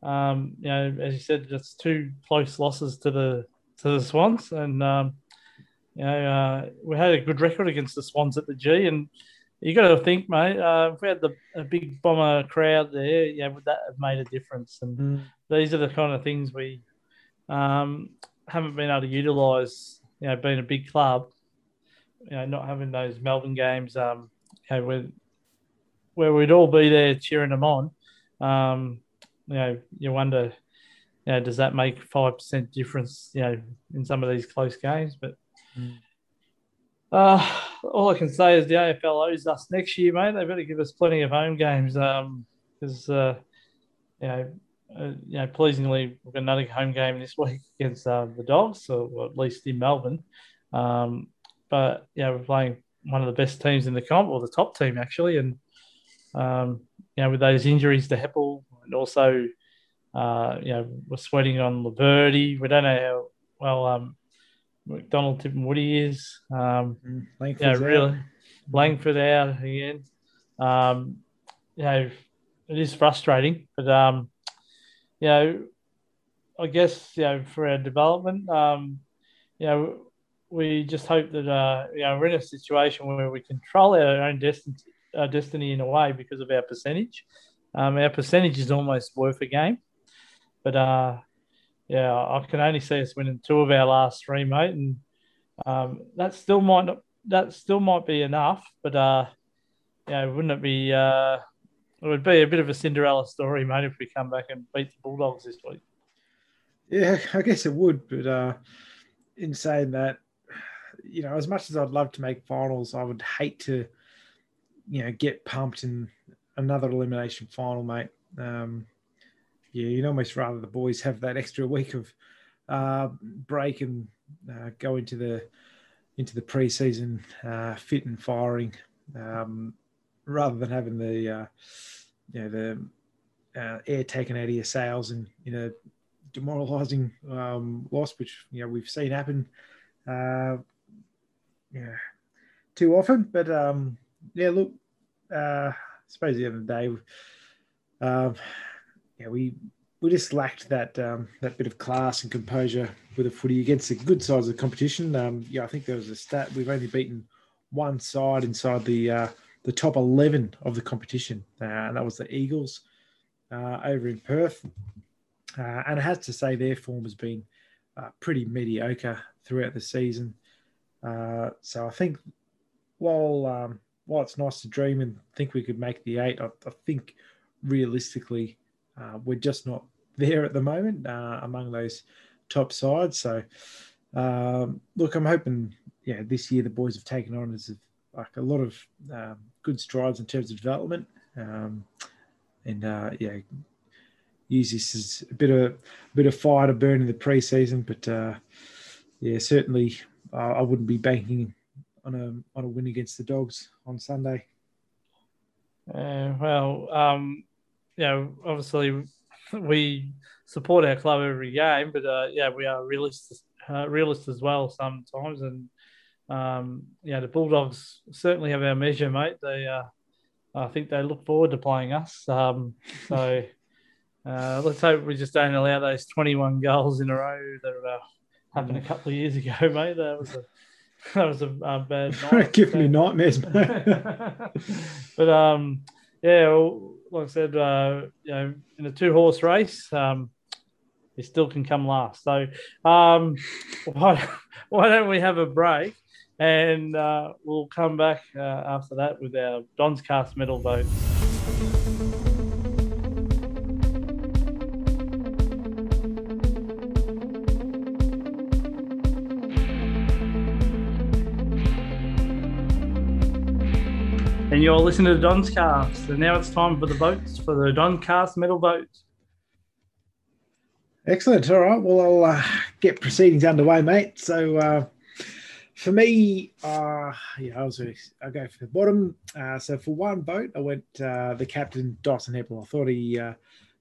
um, you know, as you said, just two close losses to the to the Swans, and um, you know, uh, we had a good record against the Swans at the G, and you got to think, mate, uh, if we had the a big bomber crowd there, yeah, would that have made a difference? And mm. these are the kind of things we um, haven't been able to utilise. You know, being a big club, you know, not having those Melbourne games, um, you know, where where we'd all be there cheering them on. Um, you know, you wonder, you know, does that make five percent difference? You know, in some of these close games, but. Mm. Uh, all I can say is the AFL owes us next year, mate. They better give us plenty of home games because, um, uh, you know, uh, you know, pleasingly, we've got another home game this week against uh, the Dogs, or at least in Melbourne. Um, but yeah, we're playing one of the best teams in the comp, or the top team actually, and um, you know, with those injuries to Heppell and also, uh, you know, we're sweating on Laverde. We don't know how well um, McDonald-Tipungwuti is. Um, mm, Langford's yeah, really. Out. Langford out again. Um, you know, it is frustrating, but um, you know, I guess you know for our development, um, you know, we just hope that uh, you know we're in a situation where we control our own destiny, uh, destiny in a way because of our percentage. Um, our percentage is almost worth a game, but uh, yeah, I can only see us winning two of our last three, mate, and um, that still might not, that still might be enough, but uh, yeah, wouldn't it be? Uh, it would be a bit of a Cinderella story, mate, if we come back and beat the Bulldogs this week. Yeah, I guess it would, but uh, in saying that, you know, as much as I'd love to make finals, I would hate to, you know, get pumped in another elimination final, mate. Um, yeah, you'd almost rather the boys have that extra week of uh, break and uh, go into the into the preseason uh, fit and firing, um, rather than having the uh, you know the uh, air taken out of your sails and you know demoralising um, loss, which you know we've seen happen, uh, yeah, too often. But um, yeah, look, uh, suppose the the day, um, yeah, we we just lacked that um, that bit of class and composure with a footy against a good sides of the competition. Um, yeah, I think there was a stat we've only beaten one side inside the uh, the top eleven of the competition, uh, and that was the Eagles uh, over in Perth. Uh, and it has to say their form has been uh, pretty mediocre throughout the season. Uh, so I think while um, while it's nice to dream and think we could make the eight, I, I think realistically uh, we're just not there at the moment uh, among those top sides. So um, look, I'm hoping yeah this year the boys have taken on as like a lot of um, good strides in terms of development. Um, and uh, yeah, use this as a bit of a bit of fire to burn in the preseason. But uh, yeah, certainly uh, I wouldn't be banking on a on a win against the Dogs on Sunday. Uh, well, um, you know, obviously we support our club every game, but uh, yeah, we are realists uh, realists as well sometimes, and um, yeah, the Bulldogs certainly have our measure, mate. They, uh, I think they look forward to playing us. Um, so uh, let's hope we just don't allow those 21 goals in a row that uh, happened a couple of years ago, mate. That was a that was a, a bad night. Give me nightmares, but um, yeah, well, like I said, uh, you know, in a two horse race, um, you still can come last. So um, why, why don't we have a break? And uh, we'll come back uh, after that with our Don's Cast medal vote. You're listening to Don's Cast. And now it's time for the votes for the Don Cast medal votes. Excellent. All right. Well, I'll uh, get proceedings underway, mate. So, uh, for me, uh, yeah, I was I go for the bottom. Uh, so for one vote, I went uh, the captain Dawson Heppell. I thought he, uh,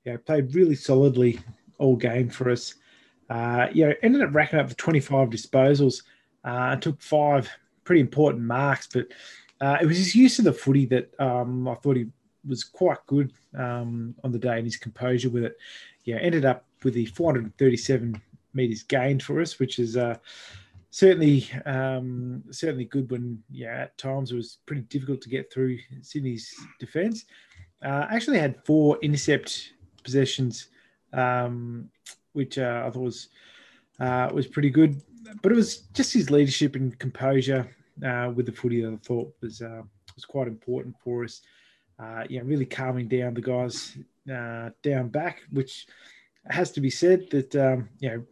yeah, played really solidly all game for us. Uh, you know, ended up racking up the 25 disposals uh, and took five pretty important marks. But uh, it was his use of the footy that um, I thought he was quite good um, on the day and his composure with it. Yeah, ended up with the 437 meters gained for us, which is uh, certainly um, certainly good when yeah at times it was pretty difficult to get through Sydney's defence. Uh, actually had four intercept possessions, um, which uh, I thought was uh, was pretty good. But it was just his leadership and composure uh, with the footy that I thought was uh, was quite important for us. Uh, yeah, really calming down the guys down back, which has to be said that um, you know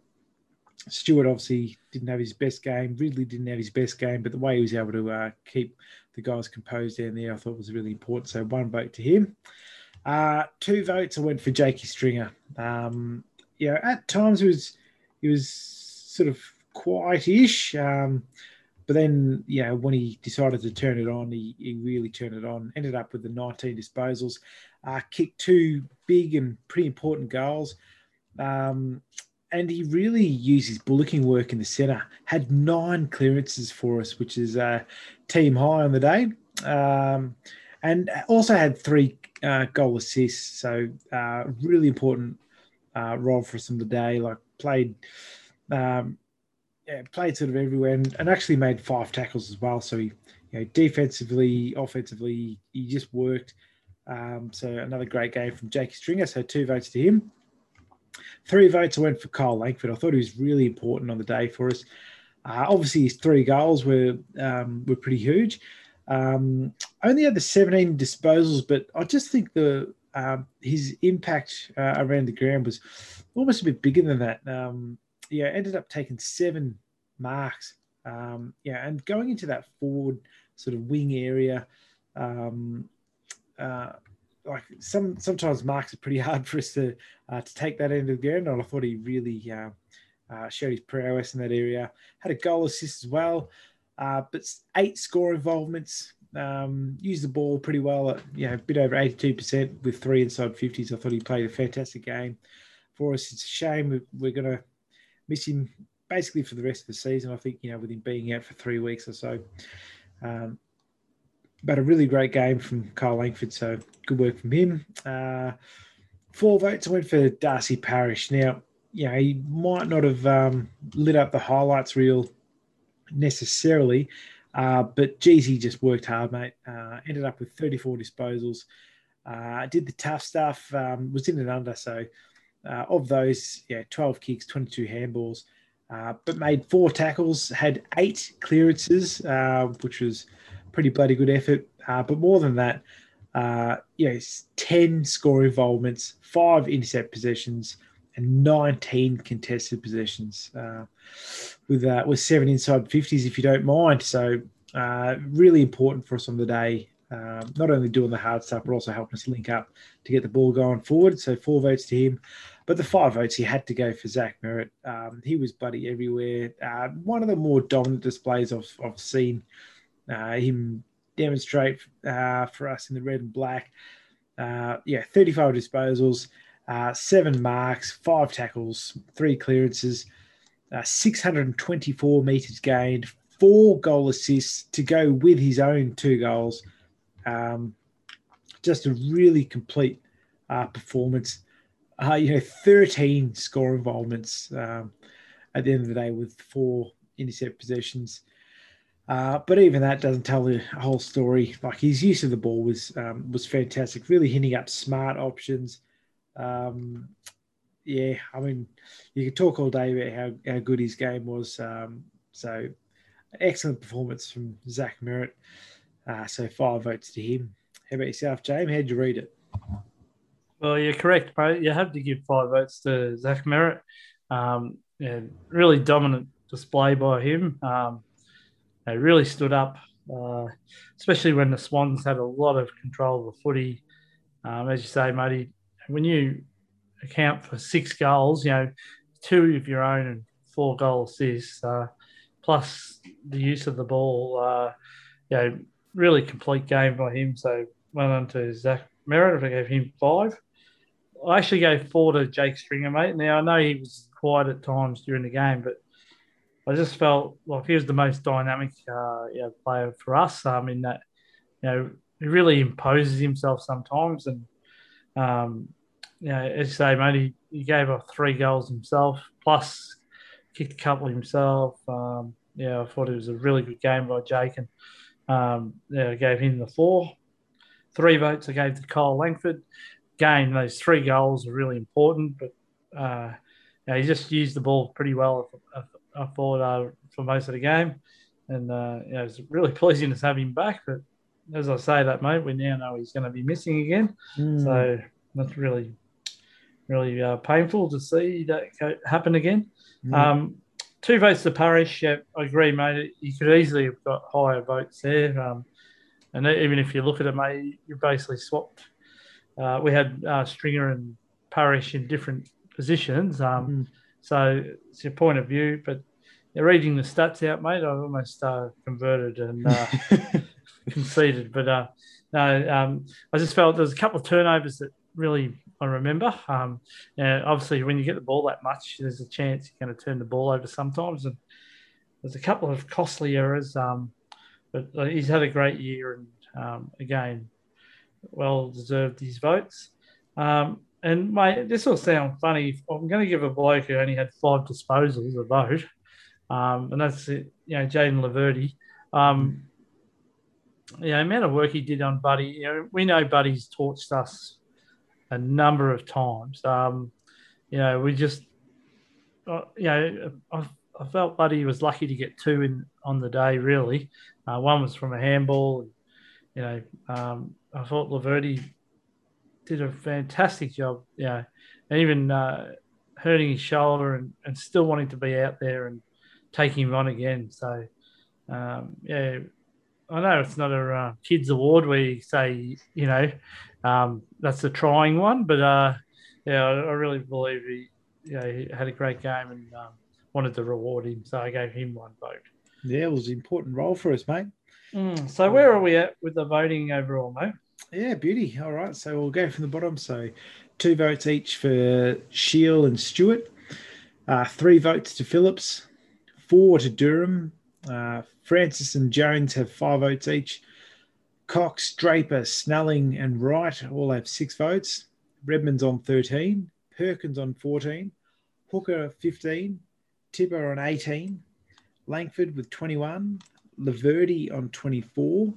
Stewart obviously didn't have his best game. Ridley didn't have his best game, but the way he was able to uh, keep the guys composed down there, I thought was really important. So one vote to him. Uh, two votes I went for Jakey Stringer. Um, you know, at times he was he was sort of quietish, um, but then you know when he decided to turn it on, he, he really turned it on. Ended up with the 19 disposals, uh, kicked two big and pretty important goals. Um, and he really used his bullocking work in the centre. Had nine clearances for us, which is uh, team high on the day, um, and also had three uh, goal assists. So uh, really important uh, role for us on the day. Like played, um, yeah, played sort of everywhere, and, and, actually made five tackles as well. So he, you know, defensively, offensively, he just worked. Um, so another great game from Jake Stringer. So two votes to him. Three votes I went for Kyle Langford. I thought he was really important on the day for us. Uh, obviously, his three goals were um, were pretty huge. Um, only had the 17 disposals, but I just think the um, his impact uh, around the ground was almost a bit bigger than that. Um, yeah, ended up taking seven marks Um, yeah, and going into that forward sort of wing area, um, uh, like some sometimes marks are pretty hard for us to uh, to take that end of the ground. And I thought he really uh, uh, showed his prowess in that area. Had a goal assist as well, uh, but eight score involvements. Um, used the ball pretty well at you know a bit over eighty two percent with three inside fifties. I thought he played a fantastic game for us. It's a shame we're going to miss him basically for the rest of the season. I think you know with him being out for three weeks or so. Um, but a really great game from Kyle Langford. So good work from him. Uh, four votes. I went for Darcy Parish. Now, you know, he might not have um, lit up the highlights reel necessarily, uh, but geez, he just worked hard, mate. Uh, ended up with 34 disposals. Uh, did the tough stuff. Um, was in and under. So uh, of those, yeah, 12 kicks, 22 handballs. Uh, but made four tackles, had eight clearances, uh, which was pretty bloody good effort. Uh, but more than that, uh, you know, 10 score involvements, five intercept possessions, and 19 contested possessions uh, with with seven inside 50s, if you don't mind. So, really important for us on the day. Um, not only doing the hard stuff, but also helping us link up to get the ball going forward. So, four votes to him. But the five votes, he had to go for Zach Merrett. Um, he was bloody everywhere. Uh, one of the more dominant displays I've, I've seen uh, him demonstrate uh, for us in the red and black. Uh, yeah, 35 disposals, uh, seven marks, five tackles, three clearances, uh, 624 meters gained, four goal assists to go with his own two goals. Um, just a really complete uh, performance. Uh, you know, 13 score involvements um, at the end of the day with four intercept possessions. Uh, but even that doesn't tell the whole story. Like his use of the ball was um, was fantastic. Really hitting up smart options. Um, yeah, I mean, you could talk all day about how, how good his game was. Um, so, excellent performance from Zach Merrett. Uh, so five votes to him. How about yourself, James? How'd you read it? Well, you're correct. You have to give five votes to Zach Merrett. Um, yeah, really dominant display by him. Um, they really stood up, uh, especially when the Swans had a lot of control of the footy. Um, as you say, Matty, when you account for six goals, you know, two of your own and four goal assists, uh, plus the use of the ball, uh, you know, really complete game by him. So well on to Zach Merrett. I gave him five. I actually gave four to Jake Stringer, mate. Now I know he was quiet at times during the game, but I just felt like he was the most dynamic uh, player for us. Um, in that, you know, he really imposes himself sometimes, and um, you know, as you say, mate, he, he gave up three goals himself, plus kicked a couple himself. Um, yeah, I thought it was a really good game by Jake, and um, yeah, I gave him the four. Three votes I gave to Kyle Langford. Game those three goals are really important, but uh, yeah, he just used the ball pretty well. I thought uh, for most of the game, and uh, you know, it's really pleasing to have him back. But as I say that, mate, we now know he's going to be missing again. Mm. So that's really, really uh, painful to see that happen again. Mm. Um, two votes to Parish. Yeah, I agree, mate. You could easily have got higher votes there. Um, and even if you look at it, mate, you basically swapped. Uh, we had uh, Stringer and Parish in different positions. Um, mm. So it's your point of view, but reading the stats out, mate. I've almost uh, converted and uh, conceded, but uh, no, um, I just felt there was a couple of turnovers that really I remember. Um, obviously, when you get the ball that much, there's a chance you're going to turn the ball over sometimes, and there's a couple of costly errors. Um, but uh, he's had a great year, and um, again, well deserved his votes. Um, and mate, this will sound funny. I'm going to give a bloke who only had five disposals a vote, um, and that's it. You know, Jayden Laverde. Um, you know, amount of work he did on Buddy. You know, we know Buddy's torched us a number of times. Um, you know, we just, uh, you know, I, I, felt Buddy was lucky to get two in on the day. Really, uh, one was from a handball. You know, um, I thought Laverde did a fantastic job. Yeah, and even uh, hurting his shoulder and, and still wanting to be out there and taking him on again. So, um, yeah, I know it's not a uh, kids award where you say, you know, um, that's a trying one, but uh, yeah, I, I, really believe he, you know, he had a great game and um, wanted to reward him, so I gave him one vote. Yeah, it was an important role for us, mate. Mm, so where are we at with the voting overall, mate? Yeah, beauty. All right, so we'll go from the bottom. So two votes each for Shiel and Stewart, uh, three votes to Phillips, four to Durham. Uh, Francis and Jones have five votes each. Cox, Draper, Snelling, and Wright all have six votes. Redman's on 13, Perkins on 14, Hooker 15, Tipper on 18, Langford with 21, Laverde on 24,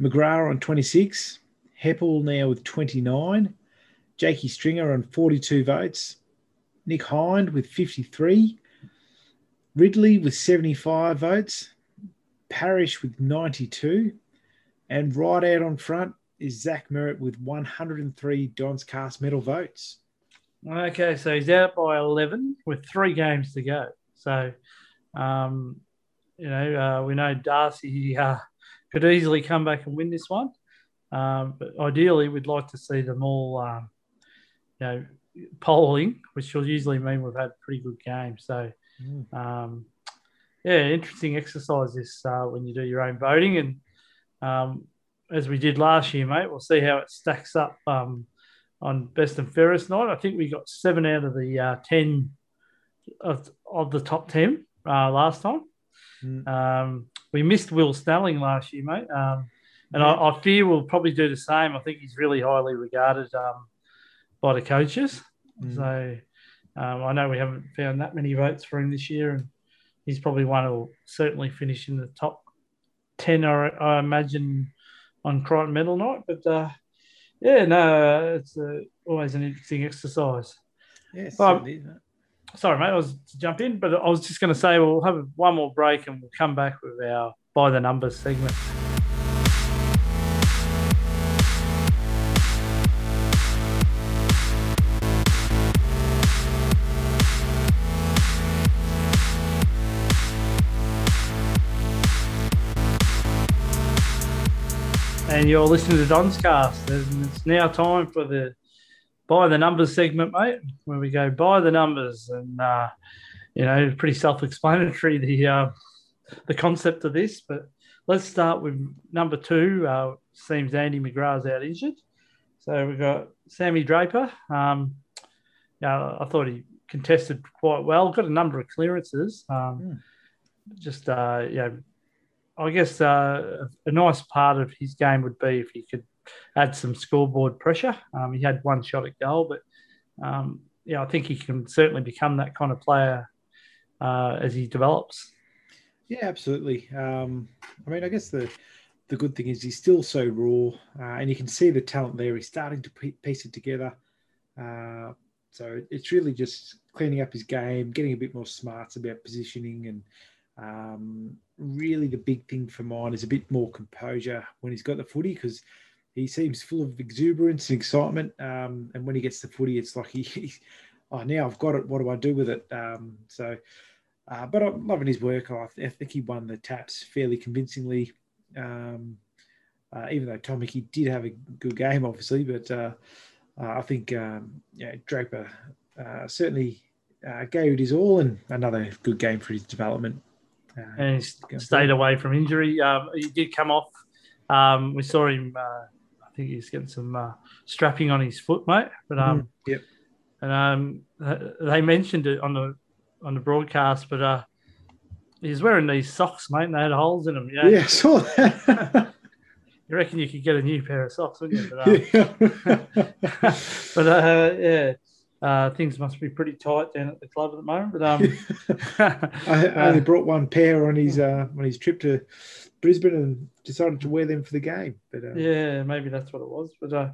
McGrath on 26, Heppell now with 29, Jakey Stringer on 42 votes, Nick Hind with 53, Ridley with 75 votes, Parish with 92, and right out on front is Zach Merrett with 103 Don's Cast medal votes. Okay, so he's out by 11 with three games to go. So, um, you know, uh, we know Darcy uh, could easily come back and win this one. Um, but ideally, we'd like to see them all, um, you know, polling, which will usually mean we've had a pretty good games. So, mm. um, yeah, interesting exercise this uh, when you do your own voting. And um, as we did last year, mate, we'll see how it stacks up um, on best and fairest night. I think we got seven out of the uh, 10 of, of the top 10 uh, last time. Mm. We missed Will Snelling last year, mate. Um, and yeah. I, I, fear we'll probably do the same. I think he's really highly regarded um, by the coaches. Mm. So um, I know we haven't found that many votes for him this year, and he's probably one who'll certainly finish in the top 10, I, I imagine, on Crichton Medal night. But uh, yeah, no, it's uh, always an interesting exercise. Yes, um, sorry, mate, I was to jump in, but I was just going to say we'll have one more break and we'll come back with our by the numbers segment. and you're listening to Don's Cast. And it's now time for the by the numbers segment, mate, where we go by the numbers, and uh, you know, pretty self-explanatory the uh, the concept of this. But let's start with number two. Uh, seems Andy McGrath's out injured, so we've got Sammy Draper. Um, yeah, I thought he contested quite well. Got a number of clearances. Um, mm. Just uh, yeah, I guess uh, a nice part of his game would be if he could add some scoreboard pressure. Um, he had one shot at goal, but um, yeah, I think he can certainly become that kind of player uh, as he develops. Yeah, absolutely. Um, I mean, I guess the the good thing is he's still so raw, uh, and you can see the talent there. He's starting to piece it together. Uh, so it's really just cleaning up his game, getting a bit more smarts about positioning and um, really, the big thing for mine is a bit more composure when he's got the footy because he seems full of exuberance and excitement. Um, and when he gets the footy, it's like he, he, oh, now I've got it. What do I do with it? Um, so, uh, but I'm loving his work. I, think he won the taps fairly convincingly. Um, uh, even though Tom Hickey did have a good game, obviously, but uh, uh I think um, yeah, Draper uh, certainly uh, gave it his all, and another good game for his development and he's stayed away from injury. Um, he did come off. Um, we saw him. Uh, I think he's getting some uh, strapping on his foot, mate. But um, mm, yep. And um, they mentioned it on the on the broadcast, but uh, he's wearing these socks, mate, and they had holes in them. Yeah, yeah, I saw that. you reckon you could get a new pair of socks, wouldn't you? But, um, yeah. but uh, yeah, uh, things must be pretty tight down at the club at the moment. But um, I, I only uh, brought one pair on his uh, on his trip to Brisbane and decided to wear them for the game. But uh, yeah, maybe that's what it was. But uh,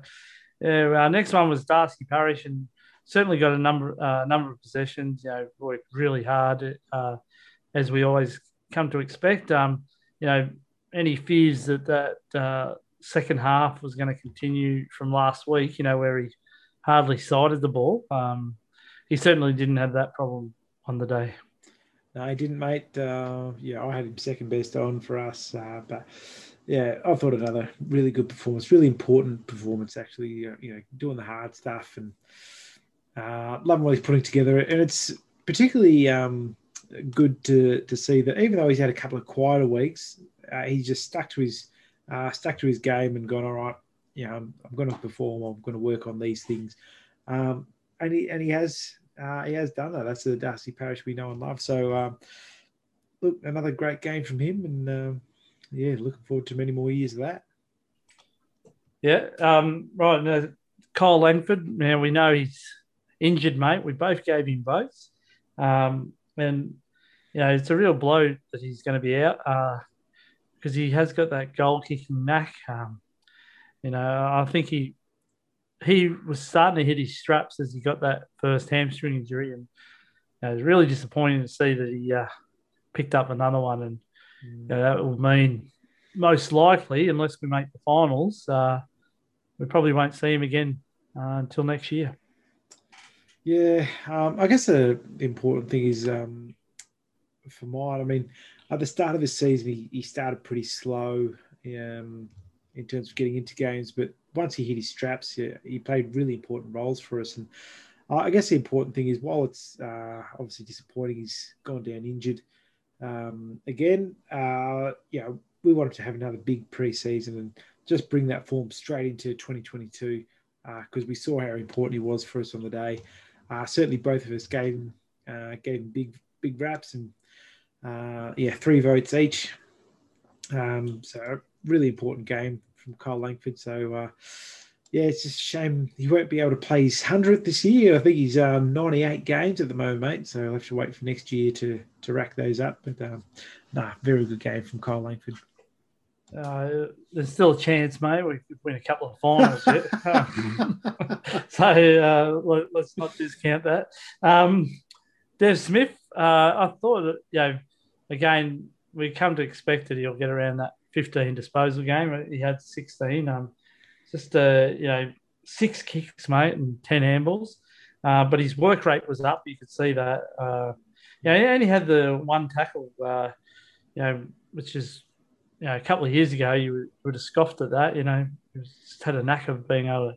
yeah, our next one was Darcy Parish, and certainly got a number uh, number of possessions. You know, worked really hard uh, as we always come to expect. Um, you know, any fears that that uh, second half was going to continue from last week. You know, where he hardly sighted the ball. Um, he certainly didn't have that problem on the day. No, he didn't, mate. Uh, yeah, I had him second best on for us, uh, but yeah, I thought another really good performance, really important performance, actually. Uh, you know, doing the hard stuff and uh, loving what he's putting together, and it's particularly um, good to to see that even though he's had a couple of quieter weeks, uh, he just stuck to his uh, stuck to his game and gone, all right, you know, I'm, I'm going to perform. I'm going to work on these things, um, and he and he has uh, he has done that. That's the Darcy Parish we know and love. So, um, look, another great game from him, and um, yeah, looking forward to many more years of that. Yeah, um, right. Now, Kyle Langford. Now we know he's injured, mate. We both gave him votes, um, and you know it's a real blow that he's going to be out because uh, he has got that goal kicking knack. Um, you know, I think he he was starting to hit his straps as he got that first hamstring injury, and you know, it was really disappointing to see that he uh, picked up another one, and mm. you know, that will mean most likely, unless we make the finals, uh, we probably won't see him again uh, until next year. Yeah, um, I guess the important thing is um, for mine. I mean, at the start of the season, he, he started pretty slow um, in terms of getting into games, but once he hit his straps, yeah, he played really important roles for us. And uh, I guess the important thing is, while it's uh, obviously disappointing, he's gone down injured um, again. Uh, yeah, we wanted to have another big preseason and just bring that form straight into 2022 because uh, we saw how important he was for us on the day. Uh, certainly, both of us gave him uh, gave him big big raps and yeah, three votes each. Um, so really important game from Kyle Langford. So uh, yeah, it's just a shame he won't be able to play his hundredth this year. I think he's um, 98 games at the moment, mate. So I'll have to wait for next year to to rack those up. But um, nah, very good game from Kyle Langford. Uh, there's still a chance, mate. We could win a couple of finals yet. so uh, let, us not discount that. Um, Dev Smith, uh, I thought that, you know, again, we come to expect that he'll get around that 15 disposal game. He had 16. Um, just uh, you know six kicks, mate, and 10 handballs. Uh, but his work rate was up. You could see that. Uh, yeah, he only had the one tackle. Uh, you know, which is you know a couple of years ago you would have scoffed at that. You know, he just had a knack of being able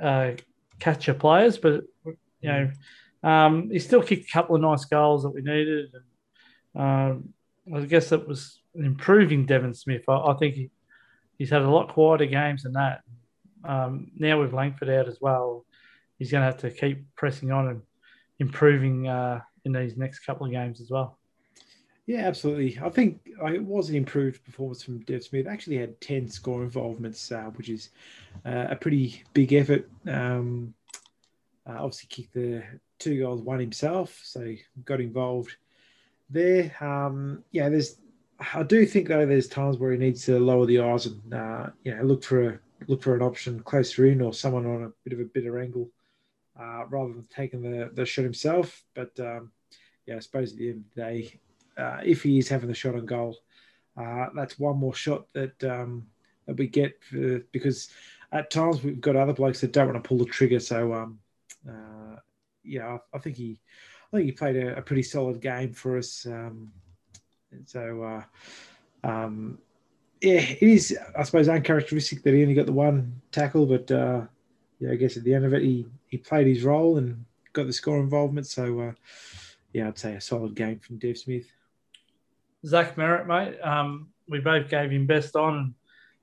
to uh, catch your players, but you know. Um, he still kicked a couple of nice goals that we needed. And, um, I guess it was improving Devon Smith. I, I think he, he's had a lot quieter games than that. Um, now with Langford out as well, he's going to have to keep pressing on and improving uh, in these next couple of games as well. Yeah, absolutely. I think it was an improved performance from Dev Smith. Actually, had ten score involvements, uh, which is uh, a pretty big effort. Um, uh, obviously, kicked the two goals, one himself, so got involved there. Um, yeah, there's I do think though there's times where he needs to lower the eyes and uh, you know look for a look for an option closer in or someone on a bit of a better angle uh, rather than taking the, the shot himself. But um, yeah, I suppose at the end of the day, uh, if he is having the shot on goal, uh, that's one more shot that um, that we get for, because at times we've got other blokes that don't want to pull the trigger. So um, uh, yeah, I, I, think he I think he played a, a pretty solid game for us. Um, so, uh, um, yeah, it is, I suppose, uncharacteristic that he only got the one tackle, but uh, yeah, I guess at the end of it, he, he played his role and got the score involvement. So, uh, yeah, I'd say a solid game from Dev Smith. Zach Merrett, mate, um, we both gave him best on and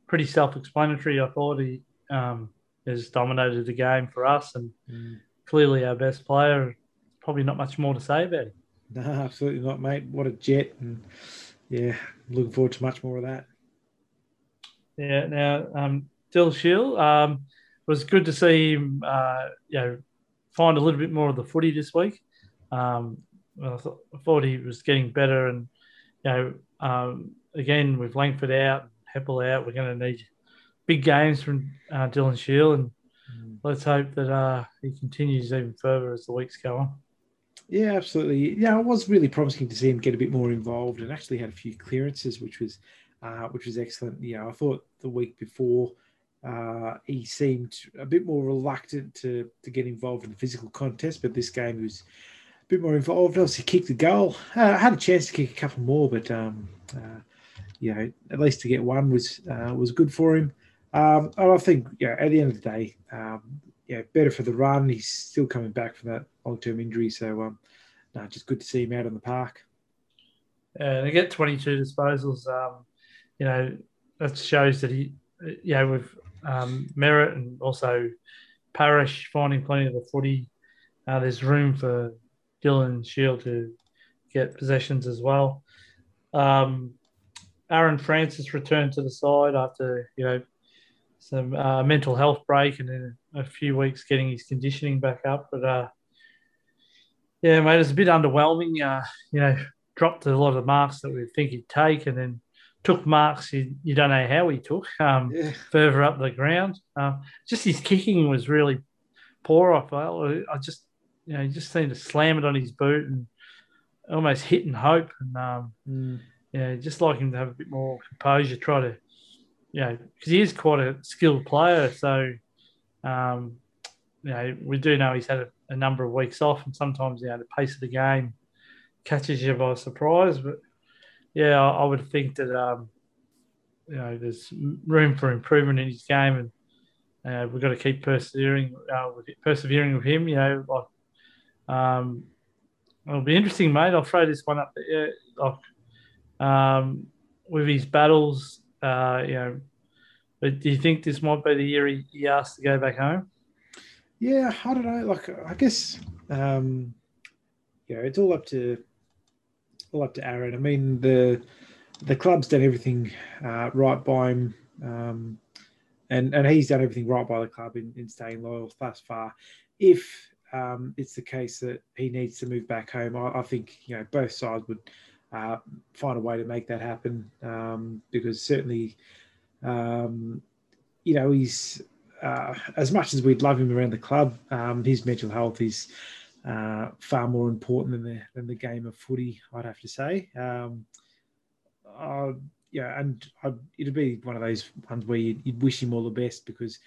pretty self explanatory. I thought he um, has dominated the game for us and mm. clearly our best player. Probably not much more to say about him. No, absolutely not, mate. What a jet, and yeah, looking forward to much more of that. Yeah. Now, um, Dill Shiel um, was good to see him. Uh, you know, find a little bit more of the footy this week. Um, I, thought, I thought he was getting better, and you know, um, again with Langford out, Heppell out, we're going to need big games from uh, Dylan Shiel, and mm. let's hope that uh, he continues even further as the weeks go on. Yeah, absolutely. Yeah, it was really promising to see him get a bit more involved, and actually had a few clearances, which was uh, which was excellent. Yeah, I thought the week before uh, he seemed a bit more reluctant to to get involved in the physical contest, but this game he was a bit more involved. Obviously, kicked the goal. Uh, had a chance to kick a couple more, but um, uh, you know, at least to get one was uh, was good for him. Um, and I think, yeah, at the end of the day, um, yeah, better for the run. He's still coming back from that long term injury, so um, no, just good to see him out on the park. Yeah, they get 22 disposals. Um, you know, that shows that he, yeah, with um, Merrett and also Parish finding plenty of the footy. Uh, there's room for Dylan Shiel to get possessions as well. Um, Aaron Francis returned to the side after you know some uh, mental health break and then a few weeks getting his conditioning back up. But uh, yeah, mate, it's a bit underwhelming. Uh, you know, dropped a lot of marks that we think he'd take, and then took marks you, you don't know how he took um, yeah. further up the ground. Uh, just his kicking was really poor. I felt I just you know he just seemed to slam it on his boot and almost hit and hope. And um, mm. yeah, just like him to have a bit more composure. Try to you know because he is quite a skilled player. So um, you know we do know he's had a, a number of weeks off, and sometimes you know the pace of the game catches you by surprise, but yeah, I, would think that um, you know there's room for improvement in his game, and uh, we've got to keep persevering uh, with persevering with him. You know, like um, it'll be interesting, mate. I'll throw this one up there. Like, um, with his battles, uh, you know, but do you think this might be the year he, he asked to go back home? Yeah, I don't know. Like, I guess, um, yeah, it's all up to all up to Aaron. I mean, the the club's done everything uh, right by him, um, and and he's done everything right by the club in, in staying loyal thus far. If um, it's the case that he needs to move back home, I, I think you know both sides would uh, find a way to make that happen um, because certainly, um, you know, he's uh, as much as we'd love him around the club, um, his mental health is uh, far more important than the than the game of footy. I'd have to say. Um, uh, yeah, and I'd, it'd be one of those ones where you'd, you'd wish him all the best because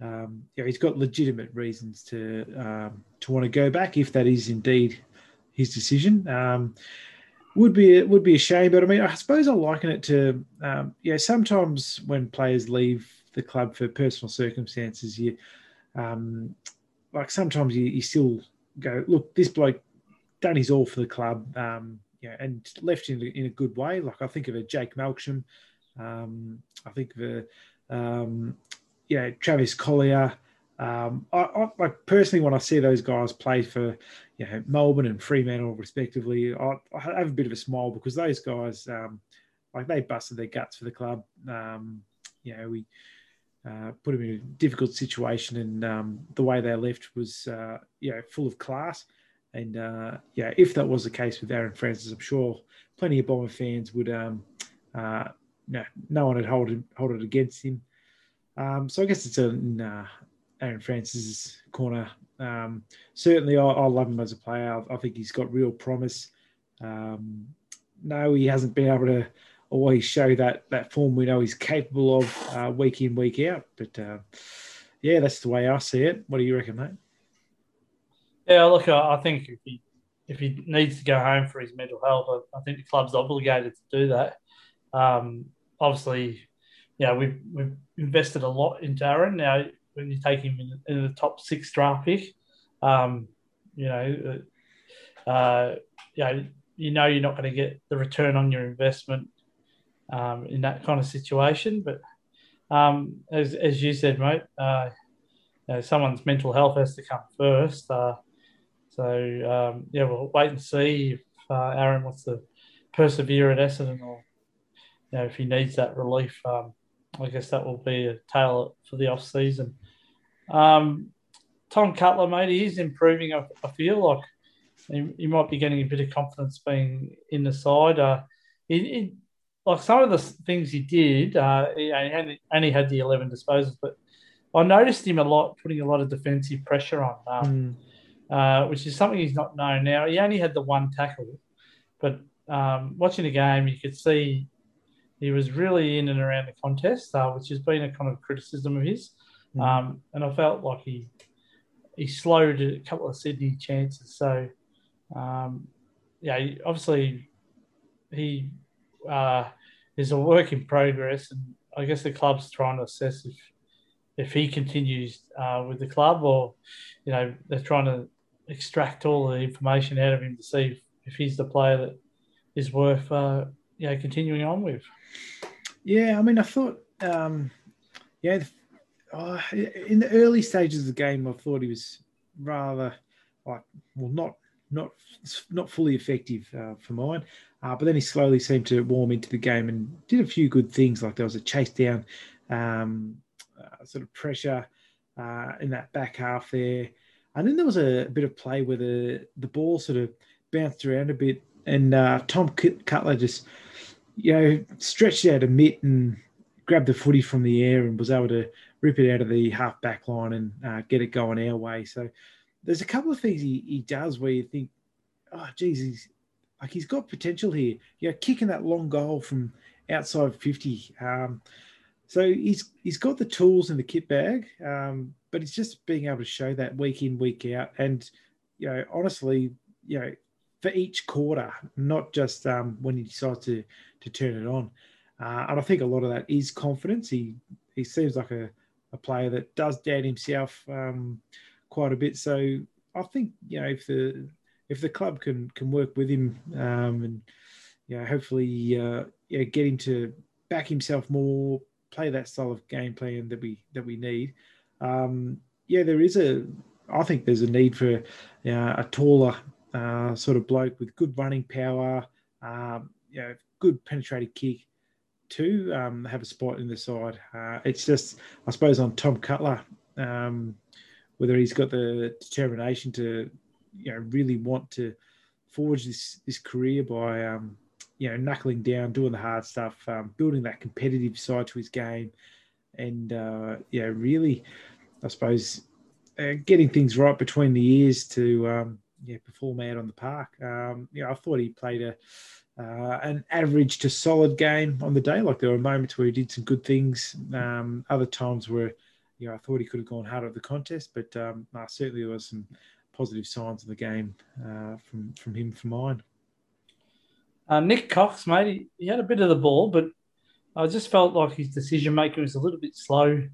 um, yeah, he's got legitimate reasons to um, to want to go back if that is indeed his decision. Um, would be it would be a shame, but I mean, I suppose I liken it to um, yeah. Sometimes when players leave the club for personal circumstances, you um, like sometimes you, you still go, look, this bloke done his all for the club, um, yeah, and left in, in a good way. Like I think of a Jake Melksham, um, I think of a, um, yeah, Travis Colyer. Um, I, I, like personally, when I see those guys play for, you know, Melbourne and Fremantle respectively, I, I have a bit of a smile because those guys, um, like they busted their guts for the club. Um, you know, we uh, put them in a difficult situation, and um, the way they left was, uh, you know, full of class. And uh, yeah, if that was the case with Aaron Francis, I'm sure plenty of Bomber fans would, um, uh, no, no one would hold hold it against him. Um, so I guess it's in uh, Aaron Francis's corner. Um, certainly, I, I, love him as a player. I, I think he's got real promise. Um, no, he hasn't been able to always show that that form we know he's capable of uh, week in week out. But uh, yeah, that's the way I see it. What do you reckon, mate? Yeah, look, I think if he if he needs to go home for his mental health, I, think the club's obligated to do that. Um, obviously, yeah, we've we've invested a lot into Aaron. Now, when you take him in, in the top six draft pick, um, you know, uh, you know, you know you're not going to get the return on your investment um, in that kind of situation. But um, as, as you said, mate, uh, you know, someone's mental health has to come first. Uh, so um, yeah, we'll wait and see if uh, Aaron wants to persevere at Essendon or you know if he needs that relief. Um, I guess that will be a tale for the off season. Um, Tom Cutler, mate, he is improving. I, I feel like he, he, might be getting a bit of confidence being in the side. Uh, like some of the things he did, uh, he only had the 11 disposals, but I noticed him a lot putting a lot of defensive pressure on, um, mm. uh, which is something he's not known now. He only had the one tackle, but um, watching the game, you could see he was really in and around the contest, uh, which has been a kind of criticism of his. Mm. Um, and I felt like he he slowed a couple of Sydney chances. So Um, yeah, obviously he uh, is a work in progress, and I guess the club's trying to assess if if he continues uh, with the club, or you know they're trying to extract all the information out of him to see if, if he's the player that is worth uh, you know continuing on with. Yeah, I mean, I thought, um, yeah, uh, in the early stages of the game, I thought he was rather like, well, not not not fully effective uh, for mine. Uh, but then he slowly seemed to warm into the game and did a few good things. Like there was a chase down, um, uh, sort of pressure uh, in that back half there, and then there was a, bit of play where the the ball sort of bounced around a bit, and uh, Tom Cutler just you know stretched out a mitt and grabbed the footy from the air and was able to rip it out of the half back line and uh, get it going our way. So there's a couple of things he, he does where you think, oh, geez, he's like he's got potential here. You know, kicking that long goal from outside 50. Um, so he's he's got the tools in the kit bag, um, but he's just being able to show that week in, week out. And, you know, honestly, you know, for each quarter, not just um, when he decides to to turn it on. Uh, and I think a lot of that is confidence. He he seems like a, a player that does doubt himself um, quite a bit. So I think you know if the if the club can can work with him um, and you know hopefully uh, yeah, get him to back himself more, play that style of game plan that we that we need. Um, yeah, there is a. I think there's a need for you know, a taller uh, sort of bloke with good running power, um, you know, good penetrating kick to um, have a spot in the side. Uh, it's just, I suppose, on Tom Cutler. Um, whether he's got the determination to, you know, really want to forge this this career by, um, you know, knuckling down, doing the hard stuff, um, building that competitive side to his game, and uh, yeah, really, I suppose, uh, getting things right between the ears to um, yeah perform out on the park. Um, know, I thought he played a uh, an average to solid game on the day. Like there were moments where he did some good things. Um, other times where you know, I thought he could have gone harder at the contest, but um, nah, certainly there was some positive signs in the game uh, from from him for mine. Uh, Nick Cox, mate, he, he, had a bit of the ball, but I just felt like his decision making was a little bit slow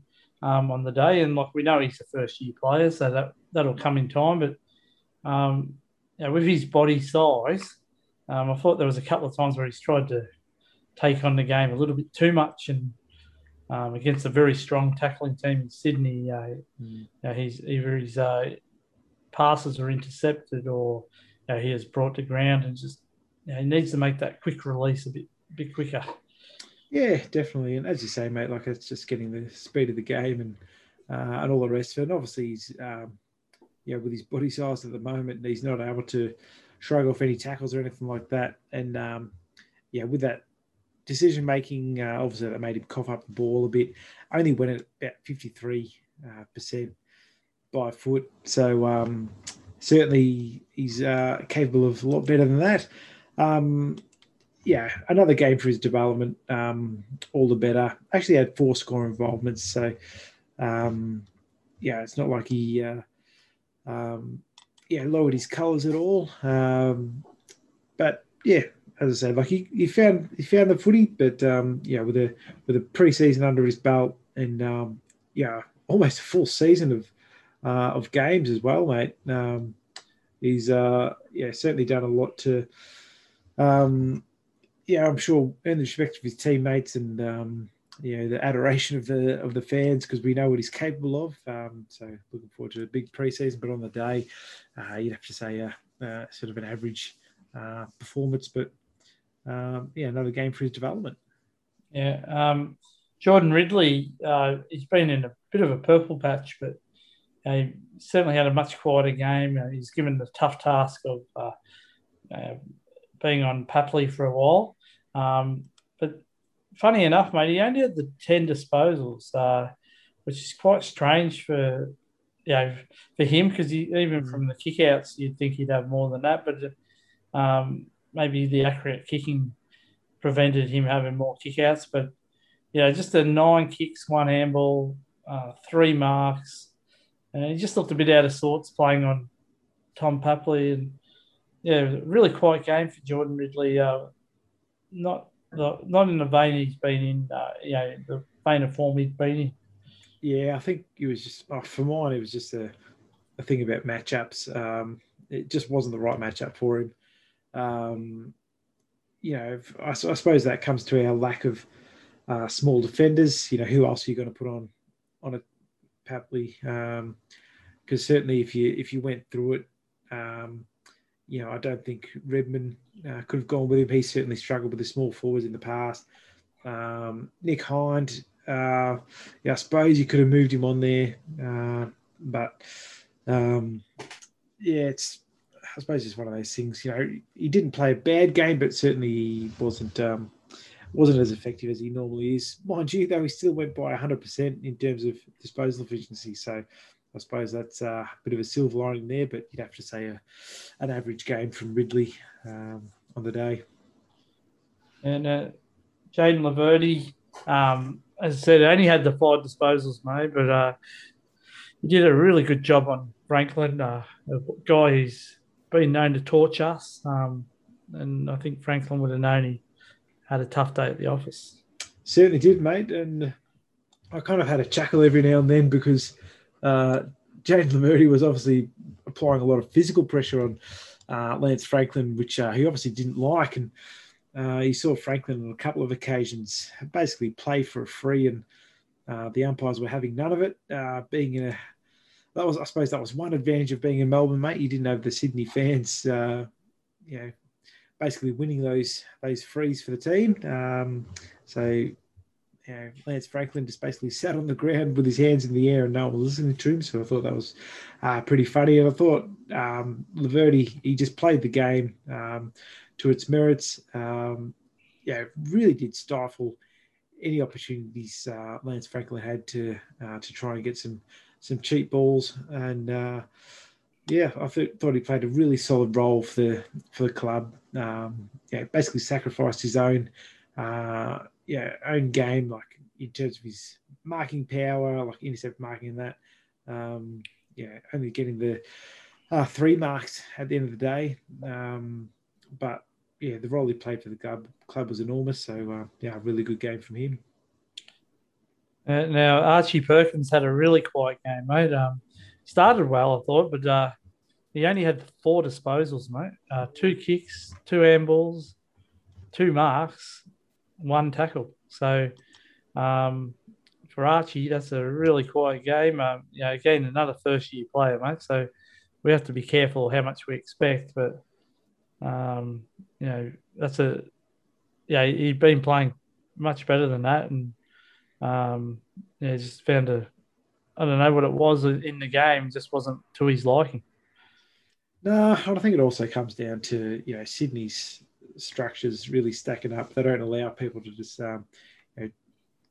um, on the day. And like we know, he's a first year player, so that that'll come in time. But um, you know, with his body size, um, I thought there was a couple of times where he's tried to take on the game a little bit too much and um, against a very strong tackling team in Sydney. Uh, mm. you know, he's either his uh, passes are intercepted or you know, he is brought to ground and just he needs to make that quick release a bit bit quicker. Yeah, definitely. And as you say, mate, like it's just getting the speed of the game and uh, and all the rest of it. And obviously, he's um, you know with his body size at the moment, he's not able to shrug off any tackles or anything like that. And um, yeah, with that decision making, uh, obviously that made him cough up the ball a bit. Only went at about fifty three uh, percent by foot. So um, certainly he's uh, capable of a lot better than that. Um, yeah, another game for his development. Um, all the better. Actually had four score involvements. So um, yeah, it's not like he uh, um, yeah lowered his colours at all. Um, but yeah, as I said, like he, he found he found the footy, but um, yeah, with a with a preseason under his belt and um, yeah, almost a full season of uh, of games as well, mate. Um, he's uh, yeah certainly done a lot to um, yeah, I'm sure in the respect of his teammates and um, you know the adoration of the of the fans because we know what he's capable of. Um, so looking forward to a big preseason, but on the day, uh, you'd have to say uh, uh, sort of an average uh, performance, but um, yeah, another game for his development. Yeah, um, Jordan Ridley, he's been in a bit of a purple patch, but he certainly had a much quieter game. He's given the tough task of being on Papley for a while. Um, funny enough, mate, he only had the 10 disposals, uh, which is quite strange for you know, for him because even from the kickouts, you'd think he'd have more than that. But um, maybe the accurate kicking prevented him having more kickouts. But yeah, just a nine kicks, one handball, uh, three marks. And he just looked a bit out of sorts playing on Tom Papley. And yeah, really quiet game for Jordan Ridley. Uh, not not in the vein he's been in. Uh, you know, the vein of form he's been in. Yeah, I think it was just oh, for mine. It was just a, a thing about matchups. Um, it just wasn't the right matchup for him. Um, you know, I, I, suppose that comes to our lack of uh, small defenders. You know, who else are you going to put on on a Papley? Because um, certainly, if you if you went through it, um, you know, I don't think Redman uh, could have gone with him. He certainly struggled with the small forwards in the past. Um, Nick Hind, uh, yeah, I suppose you could have moved him on there, uh, but um, yeah, it's I suppose it's one of those things. You know, he didn't play a bad game, but certainly he wasn't um, wasn't as effective as he normally is. Mind you, though, he still went by 100% in terms of disposal efficiency. So I suppose that's a bit of a silver lining there, but you'd have to say a, an average game from Ridley um, on the day. And uh, Jayden Laverde, um, as I said, only had the five disposals made, but uh, he did a really good job on Franklin, uh, a guy who's been known to torch us. Um, and I think Franklin would have known he had a tough day at the office. Certainly did, mate. And I kind of had a chuckle every now and then because uh, Jayden Laverde was obviously applying a lot of physical pressure on uh, Lance Franklin, which uh, he obviously didn't like. And uh, he saw Franklin on a couple of occasions basically play for a free, and uh, the umpires were having none of it. Uh, being in a that was, I suppose, that was one advantage of being in Melbourne, mate. You didn't have the Sydney fans, uh, you know, basically winning those those frees for the team. Um, so you know, Lance Franklin just basically sat on the ground with his hands in the air and no one was listening to him. So I thought that was uh, pretty funny. And I thought um, Laverde, he just played the game um, to its merits. Um, yeah, really did stifle any opportunities uh, Lance Franklin had to uh, to try and get some some cheap balls. And uh, yeah, I th- thought he played a really solid role for the for the club. Um, yeah, basically sacrificed his own uh, yeah, own game, like in terms of his marking power, like intercept marking and that. Um, yeah, only getting the uh, three marks at the end of the day. Um, but yeah, the role he played for the club, club was enormous. So uh, yeah, a really good game from him. Uh, now Archie Perkins had a really quiet game, mate. Um, started well, I thought, but uh, he only had four disposals, mate. Uh, two kicks, two handballs, two marks, one tackle. So um, for Archie, that's a really quiet game. Um, you know, again, another first year player, mate. So we have to be careful how much we expect. But um, you know, that's a yeah. He'd been playing much better than that, and um, yeah, just found a I don't know what it was in the game. Just wasn't to his liking. No, I think it also comes down to you know Sydney's structures really stacking up. They don't allow people to just, um, you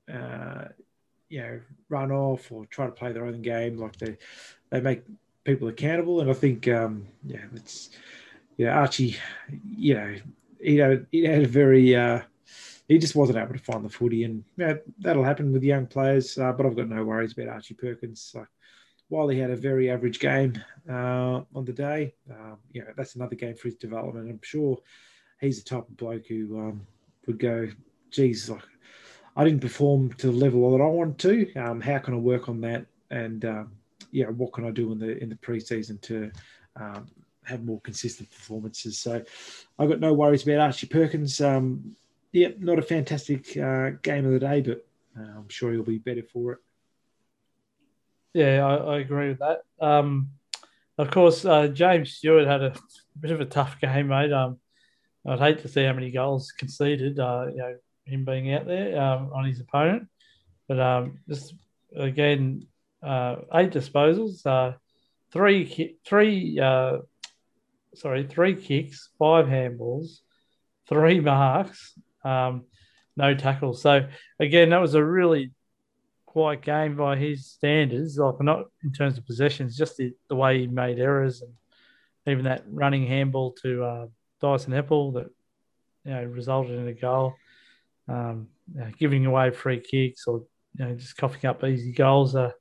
know, uh, you know, run off or try to play their own game. Like they, they make people accountable. And I think, um, yeah, it's, you know, Archie, you know, he had, he had a very, uh, he just wasn't able to find the footy, and you know, that'll happen with young players. Uh, but I've got no worries about Archie Perkins. Like, while he had a very average game uh, on the day, uh, you know, that's another game for his development. I'm sure he's the type of bloke who um, would go, geez, like I didn't perform to the level that I want to. Um, how can I work on that? And um, yeah, what can I do in the in the preseason to um, have more consistent performances? So I've got no worries about Archie Perkins. Um, yeah, not a fantastic uh, game of the day, but uh, I'm sure he'll be better for it. Yeah, I, I agree with that. Um, of course, uh, James Stewart had a bit of a tough game, mate. Um, I'd hate to see how many goals conceded. Uh, you know, him being out there um, on his opponent, but um, just again, uh, eight disposals, uh, three three uh, sorry, three kicks, five handballs, three marks, um, no tackles. So again, that was a really quiet game by his standards. Like not in terms of possessions, just the, the way he made errors and even that running handball to uh, Dyson Apple that you know resulted in a goal. Um, you know, giving away free kicks or you know just coughing up easy goals. Uh,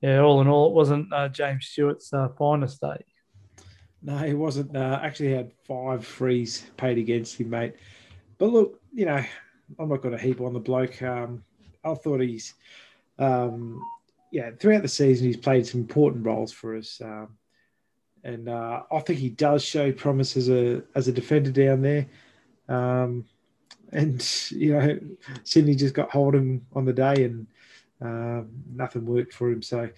yeah, all in all, it wasn't uh, James Stewart's uh, finest day. No, he wasn't. Uh, actually, had five frees paid against him, mate. But look, you know, I'm not going to heap on the bloke. Um, I thought he's, um, yeah, throughout the season he's played some important roles for us, um, and uh, I think he does show promise as a as a defender down there. Um, and you know, Sydney just got hold of him on the day, and um, nothing worked for him. So,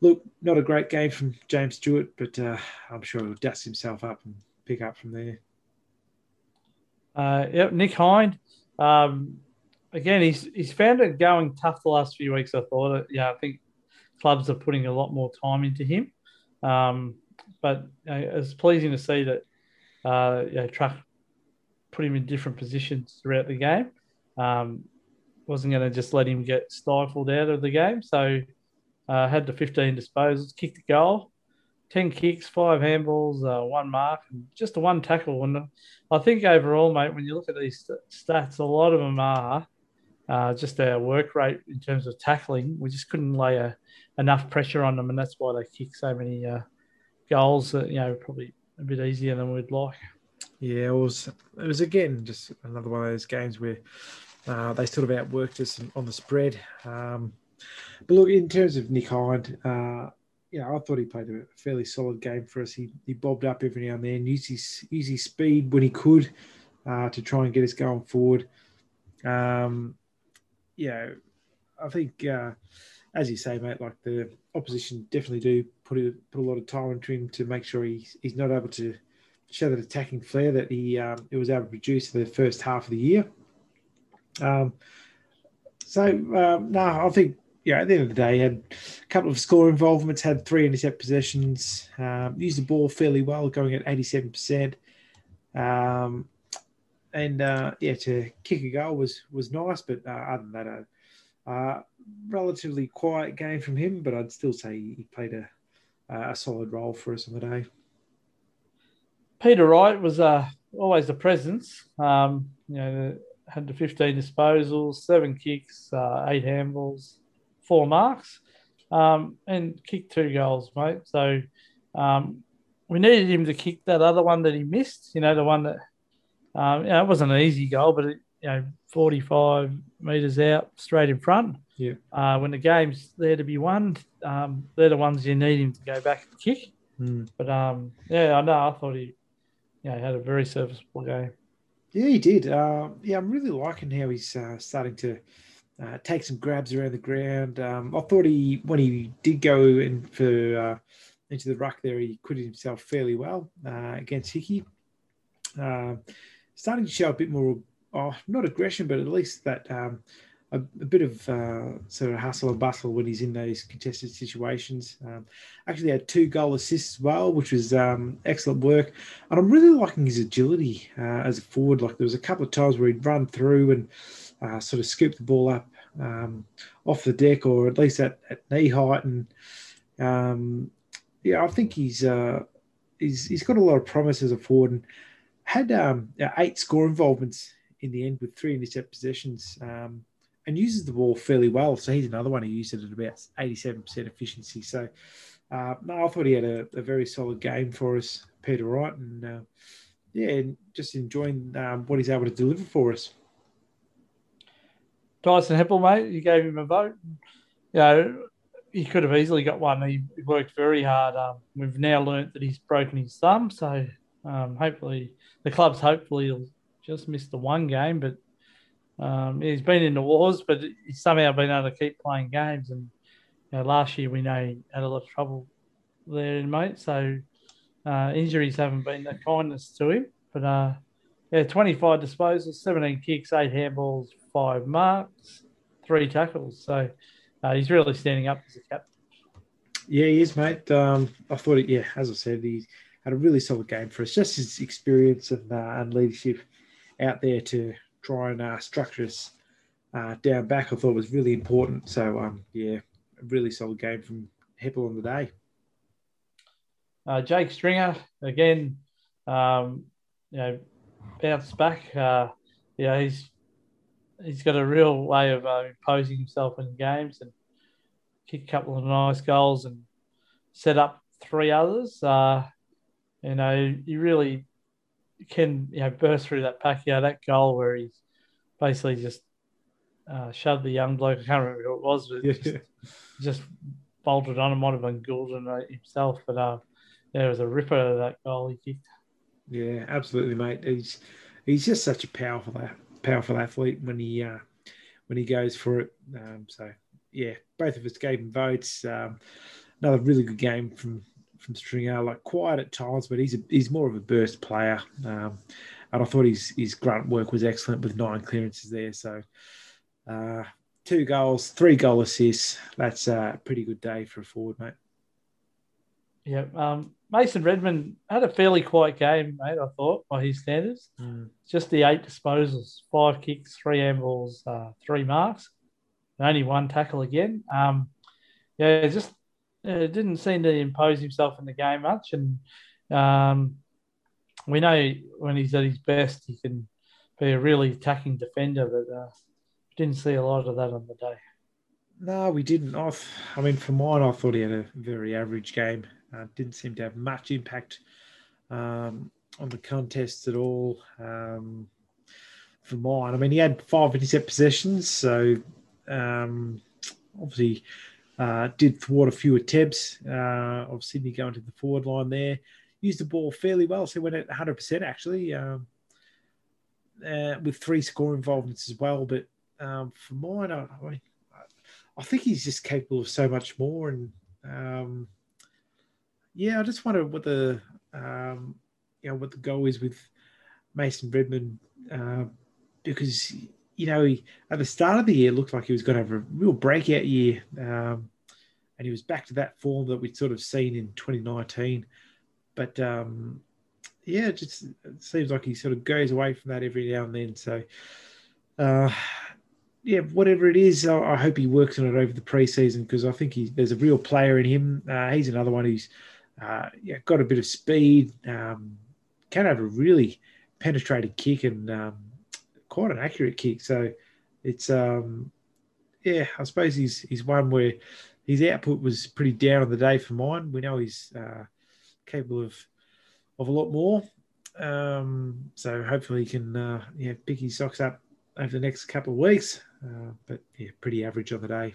look, not a great game from James Stewart, but uh, I'm sure he'll dust himself up and pick up from there. Uh, yep, Nick Hind. Um, again, he's he's found it going tough the last few weeks. I thought, yeah, I think clubs are putting a lot more time into him. Um, but you it's pleasing to see that uh, you know, Truck put him in different positions throughout the game. Um, wasn't going to just let him get stifled out of the game. So uh, had the 15 disposals, kicked a goal, 10 kicks, five handballs, uh, one mark, and just a one tackle. And I think overall, mate, when you look at these stats, a lot of them are uh, just our work rate in terms of tackling. We just couldn't lay a, enough pressure on them, and that's why they kick so many uh, goals. That, you know, probably a bit easier than we'd like. Yeah, it was. It was again just another one of those games where uh, they sort of outworked us on the spread. Um, but look, in terms of Nick Hind, uh, you know, I thought he played a fairly solid game for us. He, he bobbed up every now and then, used his, used his speed when he could uh, to try and get us going forward. Um, yeah, I think, uh, as you say, mate, like the opposition definitely do put a, put a lot of time into him to make sure he's, he's not able to show that attacking flair that he um, it was able to produce in the first half of the year. Um, so um, no, I think yeah. At the end of the day, had a couple of score involvements, had three intercept possessions, um, used the ball fairly well, going at eighty-seven percent. Um, and uh, yeah, to kick a goal was was nice, but uh, other than that, a uh, relatively quiet game from him. But I'd still say he played a a solid role for us on the day. Peter Wright was uh, always a presence. Um, you know, had the 15 disposals, seven kicks, uh, eight handballs, four marks, um, and kicked two goals, mate. So um, we needed him to kick that other one that he missed. You know, the one that um, you know, it wasn't an easy goal, but it, you know, 45 meters out, straight in front. Yeah. Uh, when the game's there to be won, um, they're the ones you need him to go back and kick. Mm. But um, yeah, I know. I thought he, yeah, he had a very serviceable game. Yeah, he did. Uh, yeah, I'm really liking how he's uh, starting to uh, take some grabs around the ground. Um, I thought he, when he did go in for uh, into the ruck there, he acquitted himself fairly well uh, against Hickey. Uh, starting to show a bit more, oh, not aggression, but at least that um, a, a, bit of uh, sort of hustle and bustle when he's in those contested situations. Um, actually had two goal assists as well, which was um, excellent work. And I'm really liking his agility uh, as a forward. Like there was a couple of times where he'd run through and uh, sort of scoop the ball up um, off the deck or at least at, at knee height. And um, yeah, I think he's, uh, he's he's got a lot of promise as a forward and had um, eight score involvements in the end with three intercept possessions. Um, and uses the ball fairly well. So he's another one who used it at about 87% efficiency. So, uh, no, I thought he had a, a, very solid game for us, Peter Wright. And uh, yeah, just enjoying um, what he's able to deliver for us. Tyson Heppell, mate, you gave him a vote. You know, he could have easily got one. He worked very hard. Um, we've now learnt that he's broken his thumb. So um, hopefully, the club's hopefully will just miss the one game, but um, he's been in the wars, but he's somehow been able to keep playing games. And you know, last year we know he had a lot of trouble there, mate. So uh, injuries haven't been a kindness to him. But uh, yeah, 25 disposals, 17 kicks, eight handballs, five marks, three tackles. So uh, he's really standing up as a captain. Yeah, he is, mate. Um, I thought, it, yeah, as I said, he had a really solid game for us. Just his experience and, uh, and leadership out there to try and uh, structure us uh, down back, I thought was really important. So, um, yeah, a really solid game from Heppell on the day. Uh, Jake Stringer, again, um, you know, bounced back. Uh, yeah, he's he's got a real way of uh, imposing himself in games and kick a couple of nice goals and set up three others. Uh, you know, he really can you know burst through that pack. Yeah, that goal where he's basically just uh, shoved the young bloke. I can't remember who it was, but Yeah. just, just bolted on. It might have been Gulden uh, himself, but uh, there was a ripper of that goal he kicked. Yeah, absolutely, mate. He's he's just such a powerful powerful athlete when he uh, when he goes for it. Um, so yeah, both of us gave him votes. Um, another really good game from from Stringer. Like quiet at times, but he's a, he's more of a burst player. Um, and I thought his his grunt work was excellent with nine clearances there. So. Uh, two goals, three goal assists. That's a pretty good day for a forward, mate. Yeah, um, Mason Redman had a fairly quiet game, mate. I thought by his standards, just the eight disposals, five kicks, three handballs, uh, three marks, and only one tackle again. Um, yeah, just uh, didn't seem to impose himself in the game much, and um, we know when he's at his best, he can be a really attacking defender, but uh, didn't see a lot of that on the day. No, we didn't. I, I mean, for mine, I thought he had a very average game. Uh, didn't seem to have much impact um, on the contest at all. Um, for mine, I mean, he had five intercept possessions, so um, obviously uh, did thwart a few attempts uh, of Sydney going to the forward line there. Used the ball fairly well, so went at 100% actually, um, uh, with three score involvements as well. But um, for mine, I, I mean, I think he's just capable of so much more. And um, yeah, I just wonder what the um, you know what the goal is with Mason Redman uh, because you know at the start of the year looked like he was going to have a real breakout year, um, and he was back to that form that we'd sort of seen in 2019. But um, yeah, it just seems like he sort of goes away from that every now and then. So. Uh, yeah, whatever it is, I, I, hope he works on it over the preseason because I think he, there's a real player in him. Uh, he's another one who's uh, yeah, got a bit of speed, um, can have a really penetrating kick and um, quite an accurate kick. So it's um, yeah, I suppose he's he's one where his output was pretty down on the day for mine. We know he's uh, capable of of a lot more. Um, so hopefully he can uh, yeah pick his socks up over the next couple of weeks. Uh, but yeah, pretty average on the day.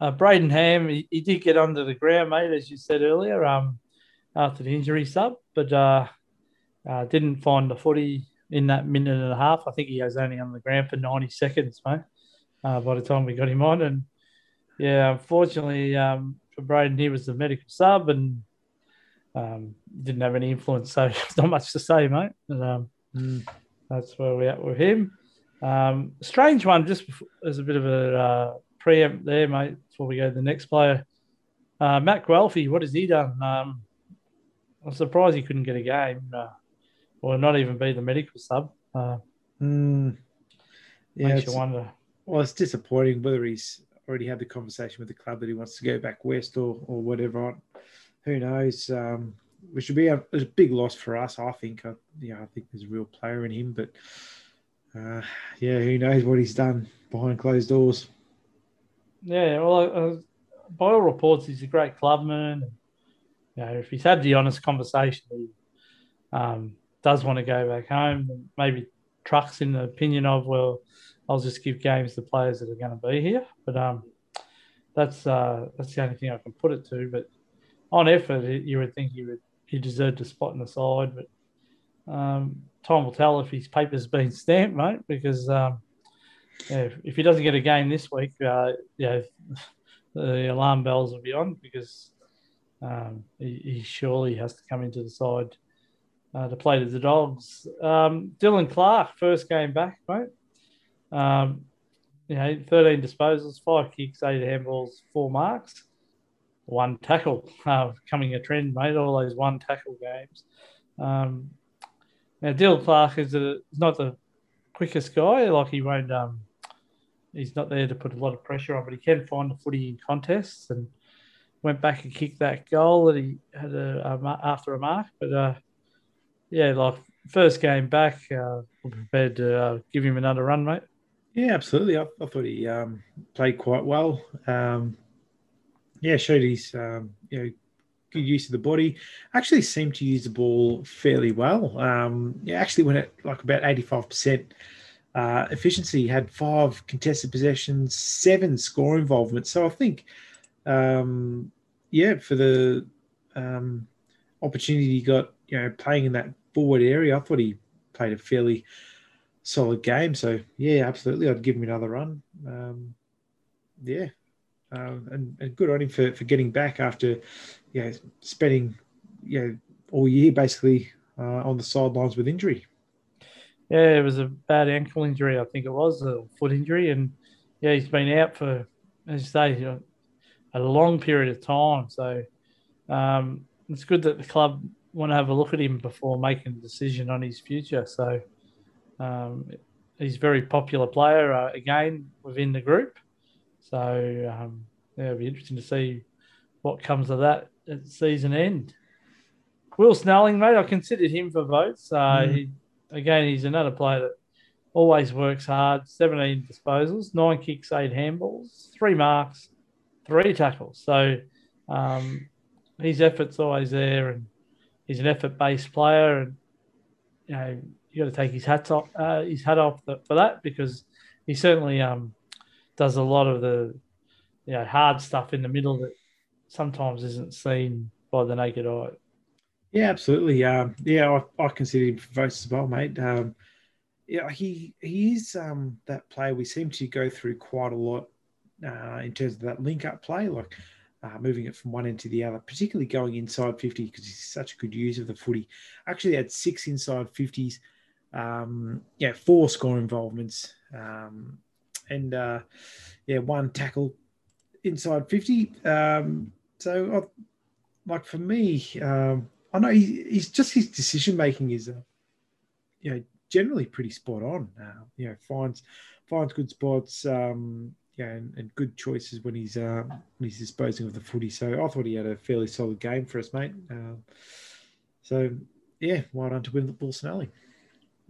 Uh, Brayden Ham, he, he, did get under the ground, mate, as you said earlier, um, after the injury sub, but uh, uh, didn't find the footy in that minute and a half. I think he was only on the ground for 90 seconds, mate, uh, by the time we got him on. And yeah, unfortunately um, for Braden, he was the medical sub and um, didn't have any influence. So not much to say, mate. But, um, mm. That's where we're at with him. Um, strange one, just as a bit of a uh, preempt there, mate, before we go to the next player. Uh, Matt Guelfi, what has he done? Um, I'm surprised he couldn't get a game uh, or not even be the medical sub. Uh, mm. Yeah, makes you wonder. Well, it's disappointing whether he's already had the conversation with the club that he wants to go back west or, or whatever. Who knows? Um, which would be a, a, big loss for us, I think. I, yeah, I think there's a real player in him, but uh, yeah, who knows what he's done behind closed doors. Yeah, well, uh, by all reports, he's a great clubman. You know, if he's had the honest conversation, he um, does want to go back home. Maybe trucks in the opinion of, well, I'll just give games to players that are going to be here. But um, that's uh, that's the only thing I can put it to. But on effort, you would think he would he deserved a spot in the side, but um, time will tell if his paper's been stamped, mate. Because um, yeah, if, he doesn't get a game this week, uh, yeah, the alarm bells will be on because um, he, he, surely has to come into the side uh, to play to the Dogs. Um, Dylan Clarke, first game back, mate. Um, you know, 13 disposals, five kicks, eight handballs, four marks one tackle uh, coming a trend, mate. All those one tackle games. Um, now, Dylan Clarke is, a, not the quickest guy. Like he won't. Um, he's not there to put a lot of pressure on, but he can find the footy in contests and went back and kicked that goal that he had a, a after a mark. But uh, yeah, like first game back, uh, prepared to uh, give him another run, mate. Yeah, absolutely. I, I thought he um, played quite well. Um, yeah, showed his um, you know good use of the body. Actually, seemed to use the ball fairly well. Um, yeah, actually went at like about eighty-five percent uh, efficiency. Had five contested possessions, seven score involvement. So I think, um, yeah, for the um, opportunity he got, you know, playing in that forward area, I thought he played a fairly solid game. So yeah, absolutely, I'd give him another run. Um, yeah, um, and, and, good on him for, for getting back after, you know, spending, you know, all year basically uh, on the sidelines with injury. Yeah, it was a bad ankle injury, I think it was a foot injury, and yeah, he's been out for, as you say, a long period of time. So um, it's good that the club want to have a look at him before making a decision on his future. So um, he's a very popular player uh, again within the group. So um, yeah, it'll be interesting to see what comes of that at season end. Will Snelling, mate, I considered him for votes. Uh, mm. he, again, he's another player that always works hard. 17 disposals, nine kicks, eight handballs, three marks, three tackles. So um, his effort's always there, and he's an effort-based player, and you know you got to take his hat off uh, his hat off for that because he certainly um, does a lot of the you know hard stuff in the middle that sometimes isn't seen by the naked eye. Yeah, absolutely. Um, yeah, I, I, consider him for votes as well, mate. Um, yeah, he he is um, that player we seem to go through quite a lot uh, in terms of that link up play. Like uh, moving it from one end to the other, particularly going inside 50 because he's such a good user of the footy. Actually, had six inside 50s, um, yeah, four score involvements, um, and uh, yeah, one tackle inside 50. Um, so, I, like for me, um, I know he, he's just his decision making is, uh, you know, generally pretty spot on. Uh, you know, finds finds good spots. Um, yeah, and, and, good choices when he's uh, when he's disposing of the footy. So I thought he had a fairly solid game for us, mate. Uh, so yeah, well done to Will Snelling.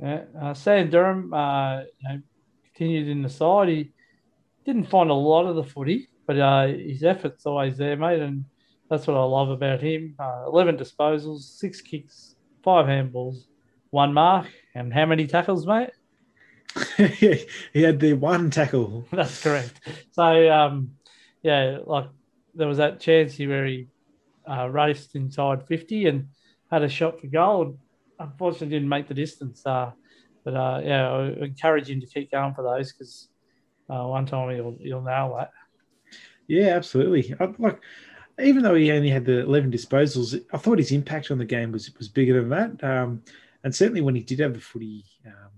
Yeah, uh, Sam Durham uh, you know, continued in the side. He didn't find a lot of the footy, but uh, his effort's always there, mate, and that's what I love about him. Uh, Eleven disposals, six kicks, five handballs, one mark, and how many tackles, mate? he had the one tackle. That's correct. So, um, yeah, like there was that chance where he uh, raced inside 50 and had a shot for goal. Unfortunately, didn't make the distance. Uh, but uh, yeah, I encourage him to keep going for those because uh, one time he'll, he'll nail that. Yeah, absolutely. I, like, even though he only had the 11 disposals, I thought his impact on the game was was bigger than that. Um, and certainly when he did have the footy, um,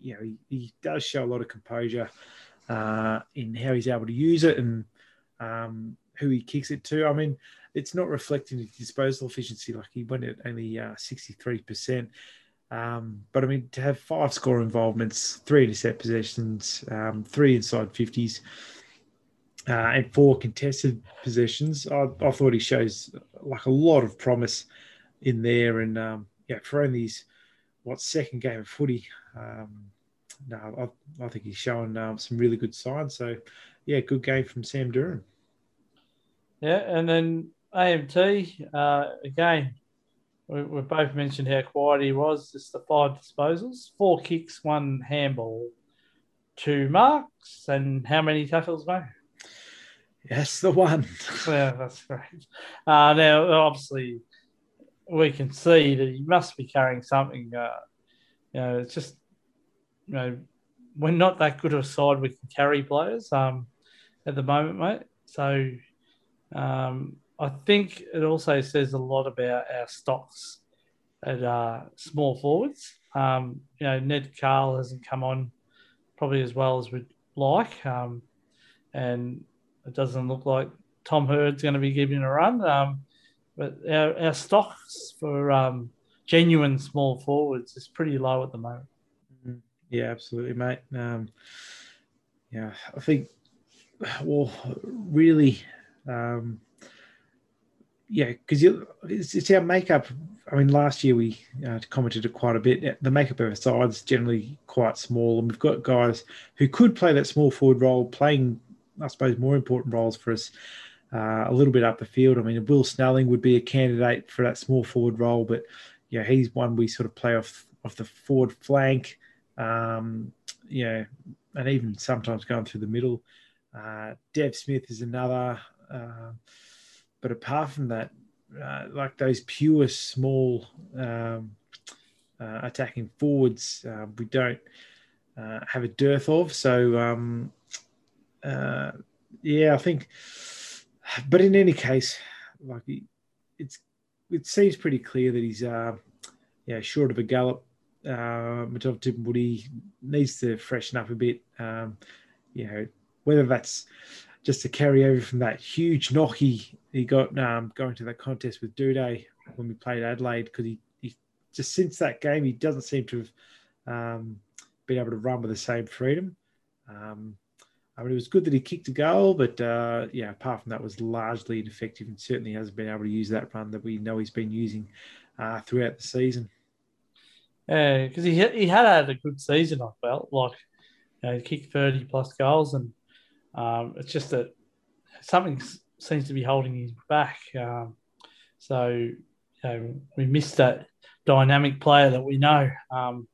you know, he, he does show a lot of composure uh, in how he's able to use it and um, who he kicks it to. I mean, it's not reflecting his disposal efficiency. Like he went at only uh, 63%. Um, but I mean, to have five score involvements, three intercept possessions, um, three inside 50s, uh, and four contested possessions, I, I, thought he shows like a lot of promise in there. And um, yeah, for only his what second game of footy, um, no, I, I, think he's shown um, some really good signs. So, yeah, good game from Sam Durham. Yeah, and then AMT uh, again. We, we both mentioned how quiet he was. Just the five disposals, four kicks, one handball, two marks, and how many tackles, mate? Yes, the one. yeah, that's great. Uh, now, obviously, we can see that he must be carrying something. Uh, you know, it's just you know, we're not that good of a side we can carry players um, at the moment, mate. So um, I think it also says a lot about our stocks at uh, small forwards. Um, you know, Ned Cahill hasn't come on probably as well as we'd like, um, and it doesn't look like Tom Hird's going to be giving a run. Um, but our, our stocks for um, genuine small forwards is pretty low at the moment. Yeah, absolutely, mate. Um, yeah, I think, well, really, um, yeah, because it's, it's, our makeup. I mean, last year we uh, commented quite a bit. The makeup of our side's generally quite small, and we've got guys who could play that small forward role, playing, I suppose, more important roles for us. uh, a little bit up the field. I mean, Will Snelling would be a candidate for that small forward role, but yeah, he's one we sort of play off off the forward flank. Um, yeah, and even sometimes going through the middle. Uh, Dev Smith is another. Uh, but apart from that, uh, like those pure small um, uh, attacking forwards, uh, we don't uh, have a dearth of. So, um, uh, yeah, I think. But in any case, like it's it seems pretty clear that he's uh, yeah short of a gallop. Uh, McDonald-Tipungwuti needs to freshen up a bit. Um, you know, whether that's just a carry over from that huge knock he, he got um, going to that contest with Doedee when we played Adelaide, because he, he just since that game he doesn't seem to have um, been able to run with the same freedom. Um, I mean, it was good that he kicked a goal, but uh, yeah, apart from that, was largely ineffective and certainly hasn't been able to use that run that we know he's been using uh, throughout the season. Because he he had had a good season. I felt like you know, he kicked thirty plus goals, and um, it's just that something seems to be holding him back. Um, so you know, we missed that dynamic player that we know. Um,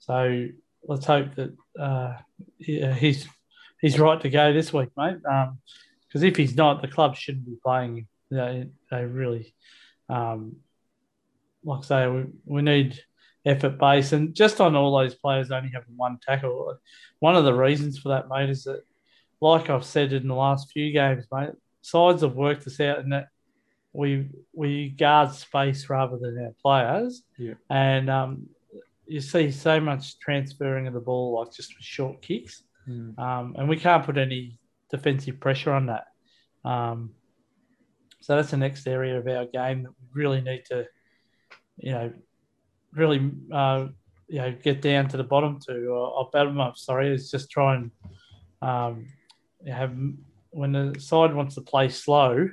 so let's hope that uh, he's he's right to go this week, mate. Because um, if he's not, the club shouldn't be playing. They, they really, um, like I say, we, we need effort base. And just on all those players only having one tackle, one of the reasons for that, mate, is that, like I've said in the last few games, mate, sides have worked this out in that we we guard space rather than our players. Yeah. And um, you see so much transferring of the ball, like just with short kicks. Mm. Um, and we can't put any defensive pressure on that. Um, so that's the next area of our game that we really need to, you know, really, uh, you know, get down to the bottom to, or, bottom up. Sorry, is just try and um, have when the side wants to play slow,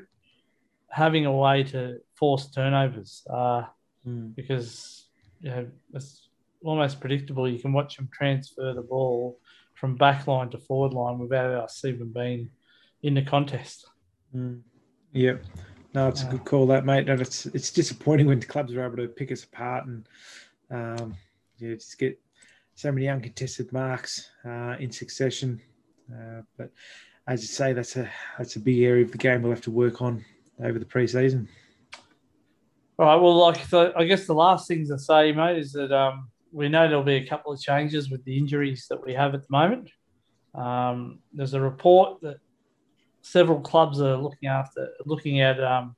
having a way to force turnovers uh, mm. because you know it's almost predictable. You can watch them transfer the ball from back line to forward line without us even being in the contest. Mm. Yeah. No, it's a good call, that mate. And it's it's disappointing when the clubs are able to pick us apart and um, yeah, just get so many uncontested marks uh, in succession. Uh, but as you say, that's a that's a big area of the game we'll have to work on over the preseason. All right. Well, like the, I guess the last things to say, mate, is that um, we know there'll be a couple of changes with the injuries that we have at the moment. Um, there's a report that several clubs are looking after, looking at um,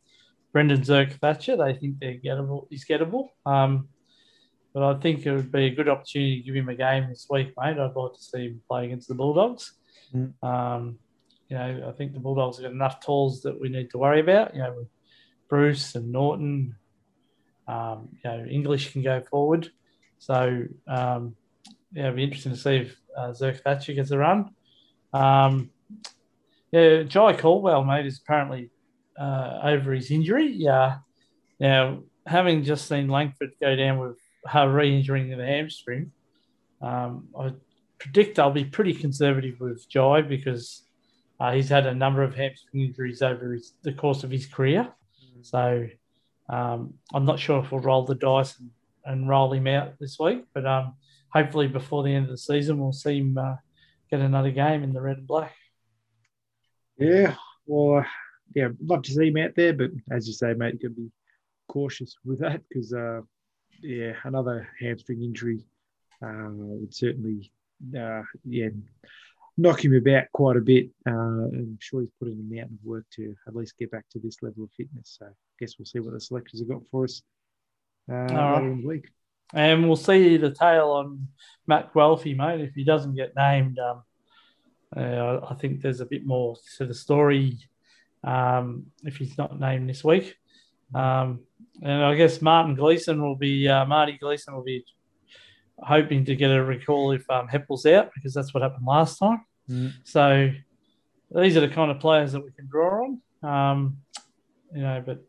Brendan Zerk-Thatcher. They think they're gettable, he's gettable. Um, but I think it would be a good opportunity to give him a game this week, mate. I'd like to see him play against the Bulldogs. Mm. Um, you know, I think the Bulldogs have got enough tools that we need to worry about. You know, with Bruce and Naughton, um, you know, English can go forward. So, um, yeah, it'd be interesting to see if uh, Zerk-Thatcher gets a run. Um, yeah, Jye Caldwell, mate, is apparently uh, over his injury. Yeah. Now, having just seen Langford go down with uh, re-injuring the hamstring, um, I predict I'll be pretty conservative with Jye because uh, he's had a number of hamstring injuries over his, the course of his career. Mm-hmm. So um, I'm not sure if we'll roll the dice and, and roll him out this week, but um, hopefully before the end of the season we'll see him uh, get another game in the red and black. Yeah, well, yeah, love to see him out there, but as you say, mate, you got to be cautious with that because, uh, yeah, another hamstring injury uh, would certainly, uh, yeah, knock him about quite a bit. Uh, I'm sure he's put in a mountain of work to at least get back to this level of fitness. So I guess we'll see what the selectors have got for us uh, later in the week. And we'll see the tail on Matt Guelfi, mate. If he doesn't get named, um, uh, I think there's a bit more to the story um, if he's not named this week. Um, and I guess Martin Gleeson will be uh, Marty Gleeson will be hoping to get a recall if um, Heppell's out because that's what happened last time. Mm. So these are the kind of players that we can draw on. Um, you know, but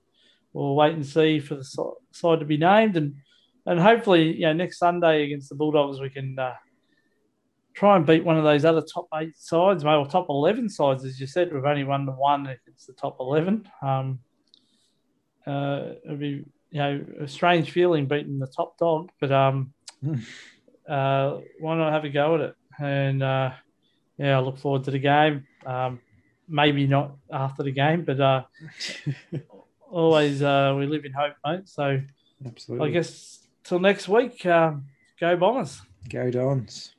we'll wait and see for the side to be named and and hopefully, you know, next Sunday against the Bulldogs we can uh, try and beat one of those other top eight sides, maybe or top eleven sides, as you said. We've only won the one against the top eleven. Um, uh, it'd be you know a strange feeling beating the top dog, but um, uh, why not have a go at it? And uh, yeah, I look forward to the game. Um, maybe not after the game, but uh, always uh, we live in hope, mate. So Absolutely. I guess till next week, um, go Bombers. Go Dons.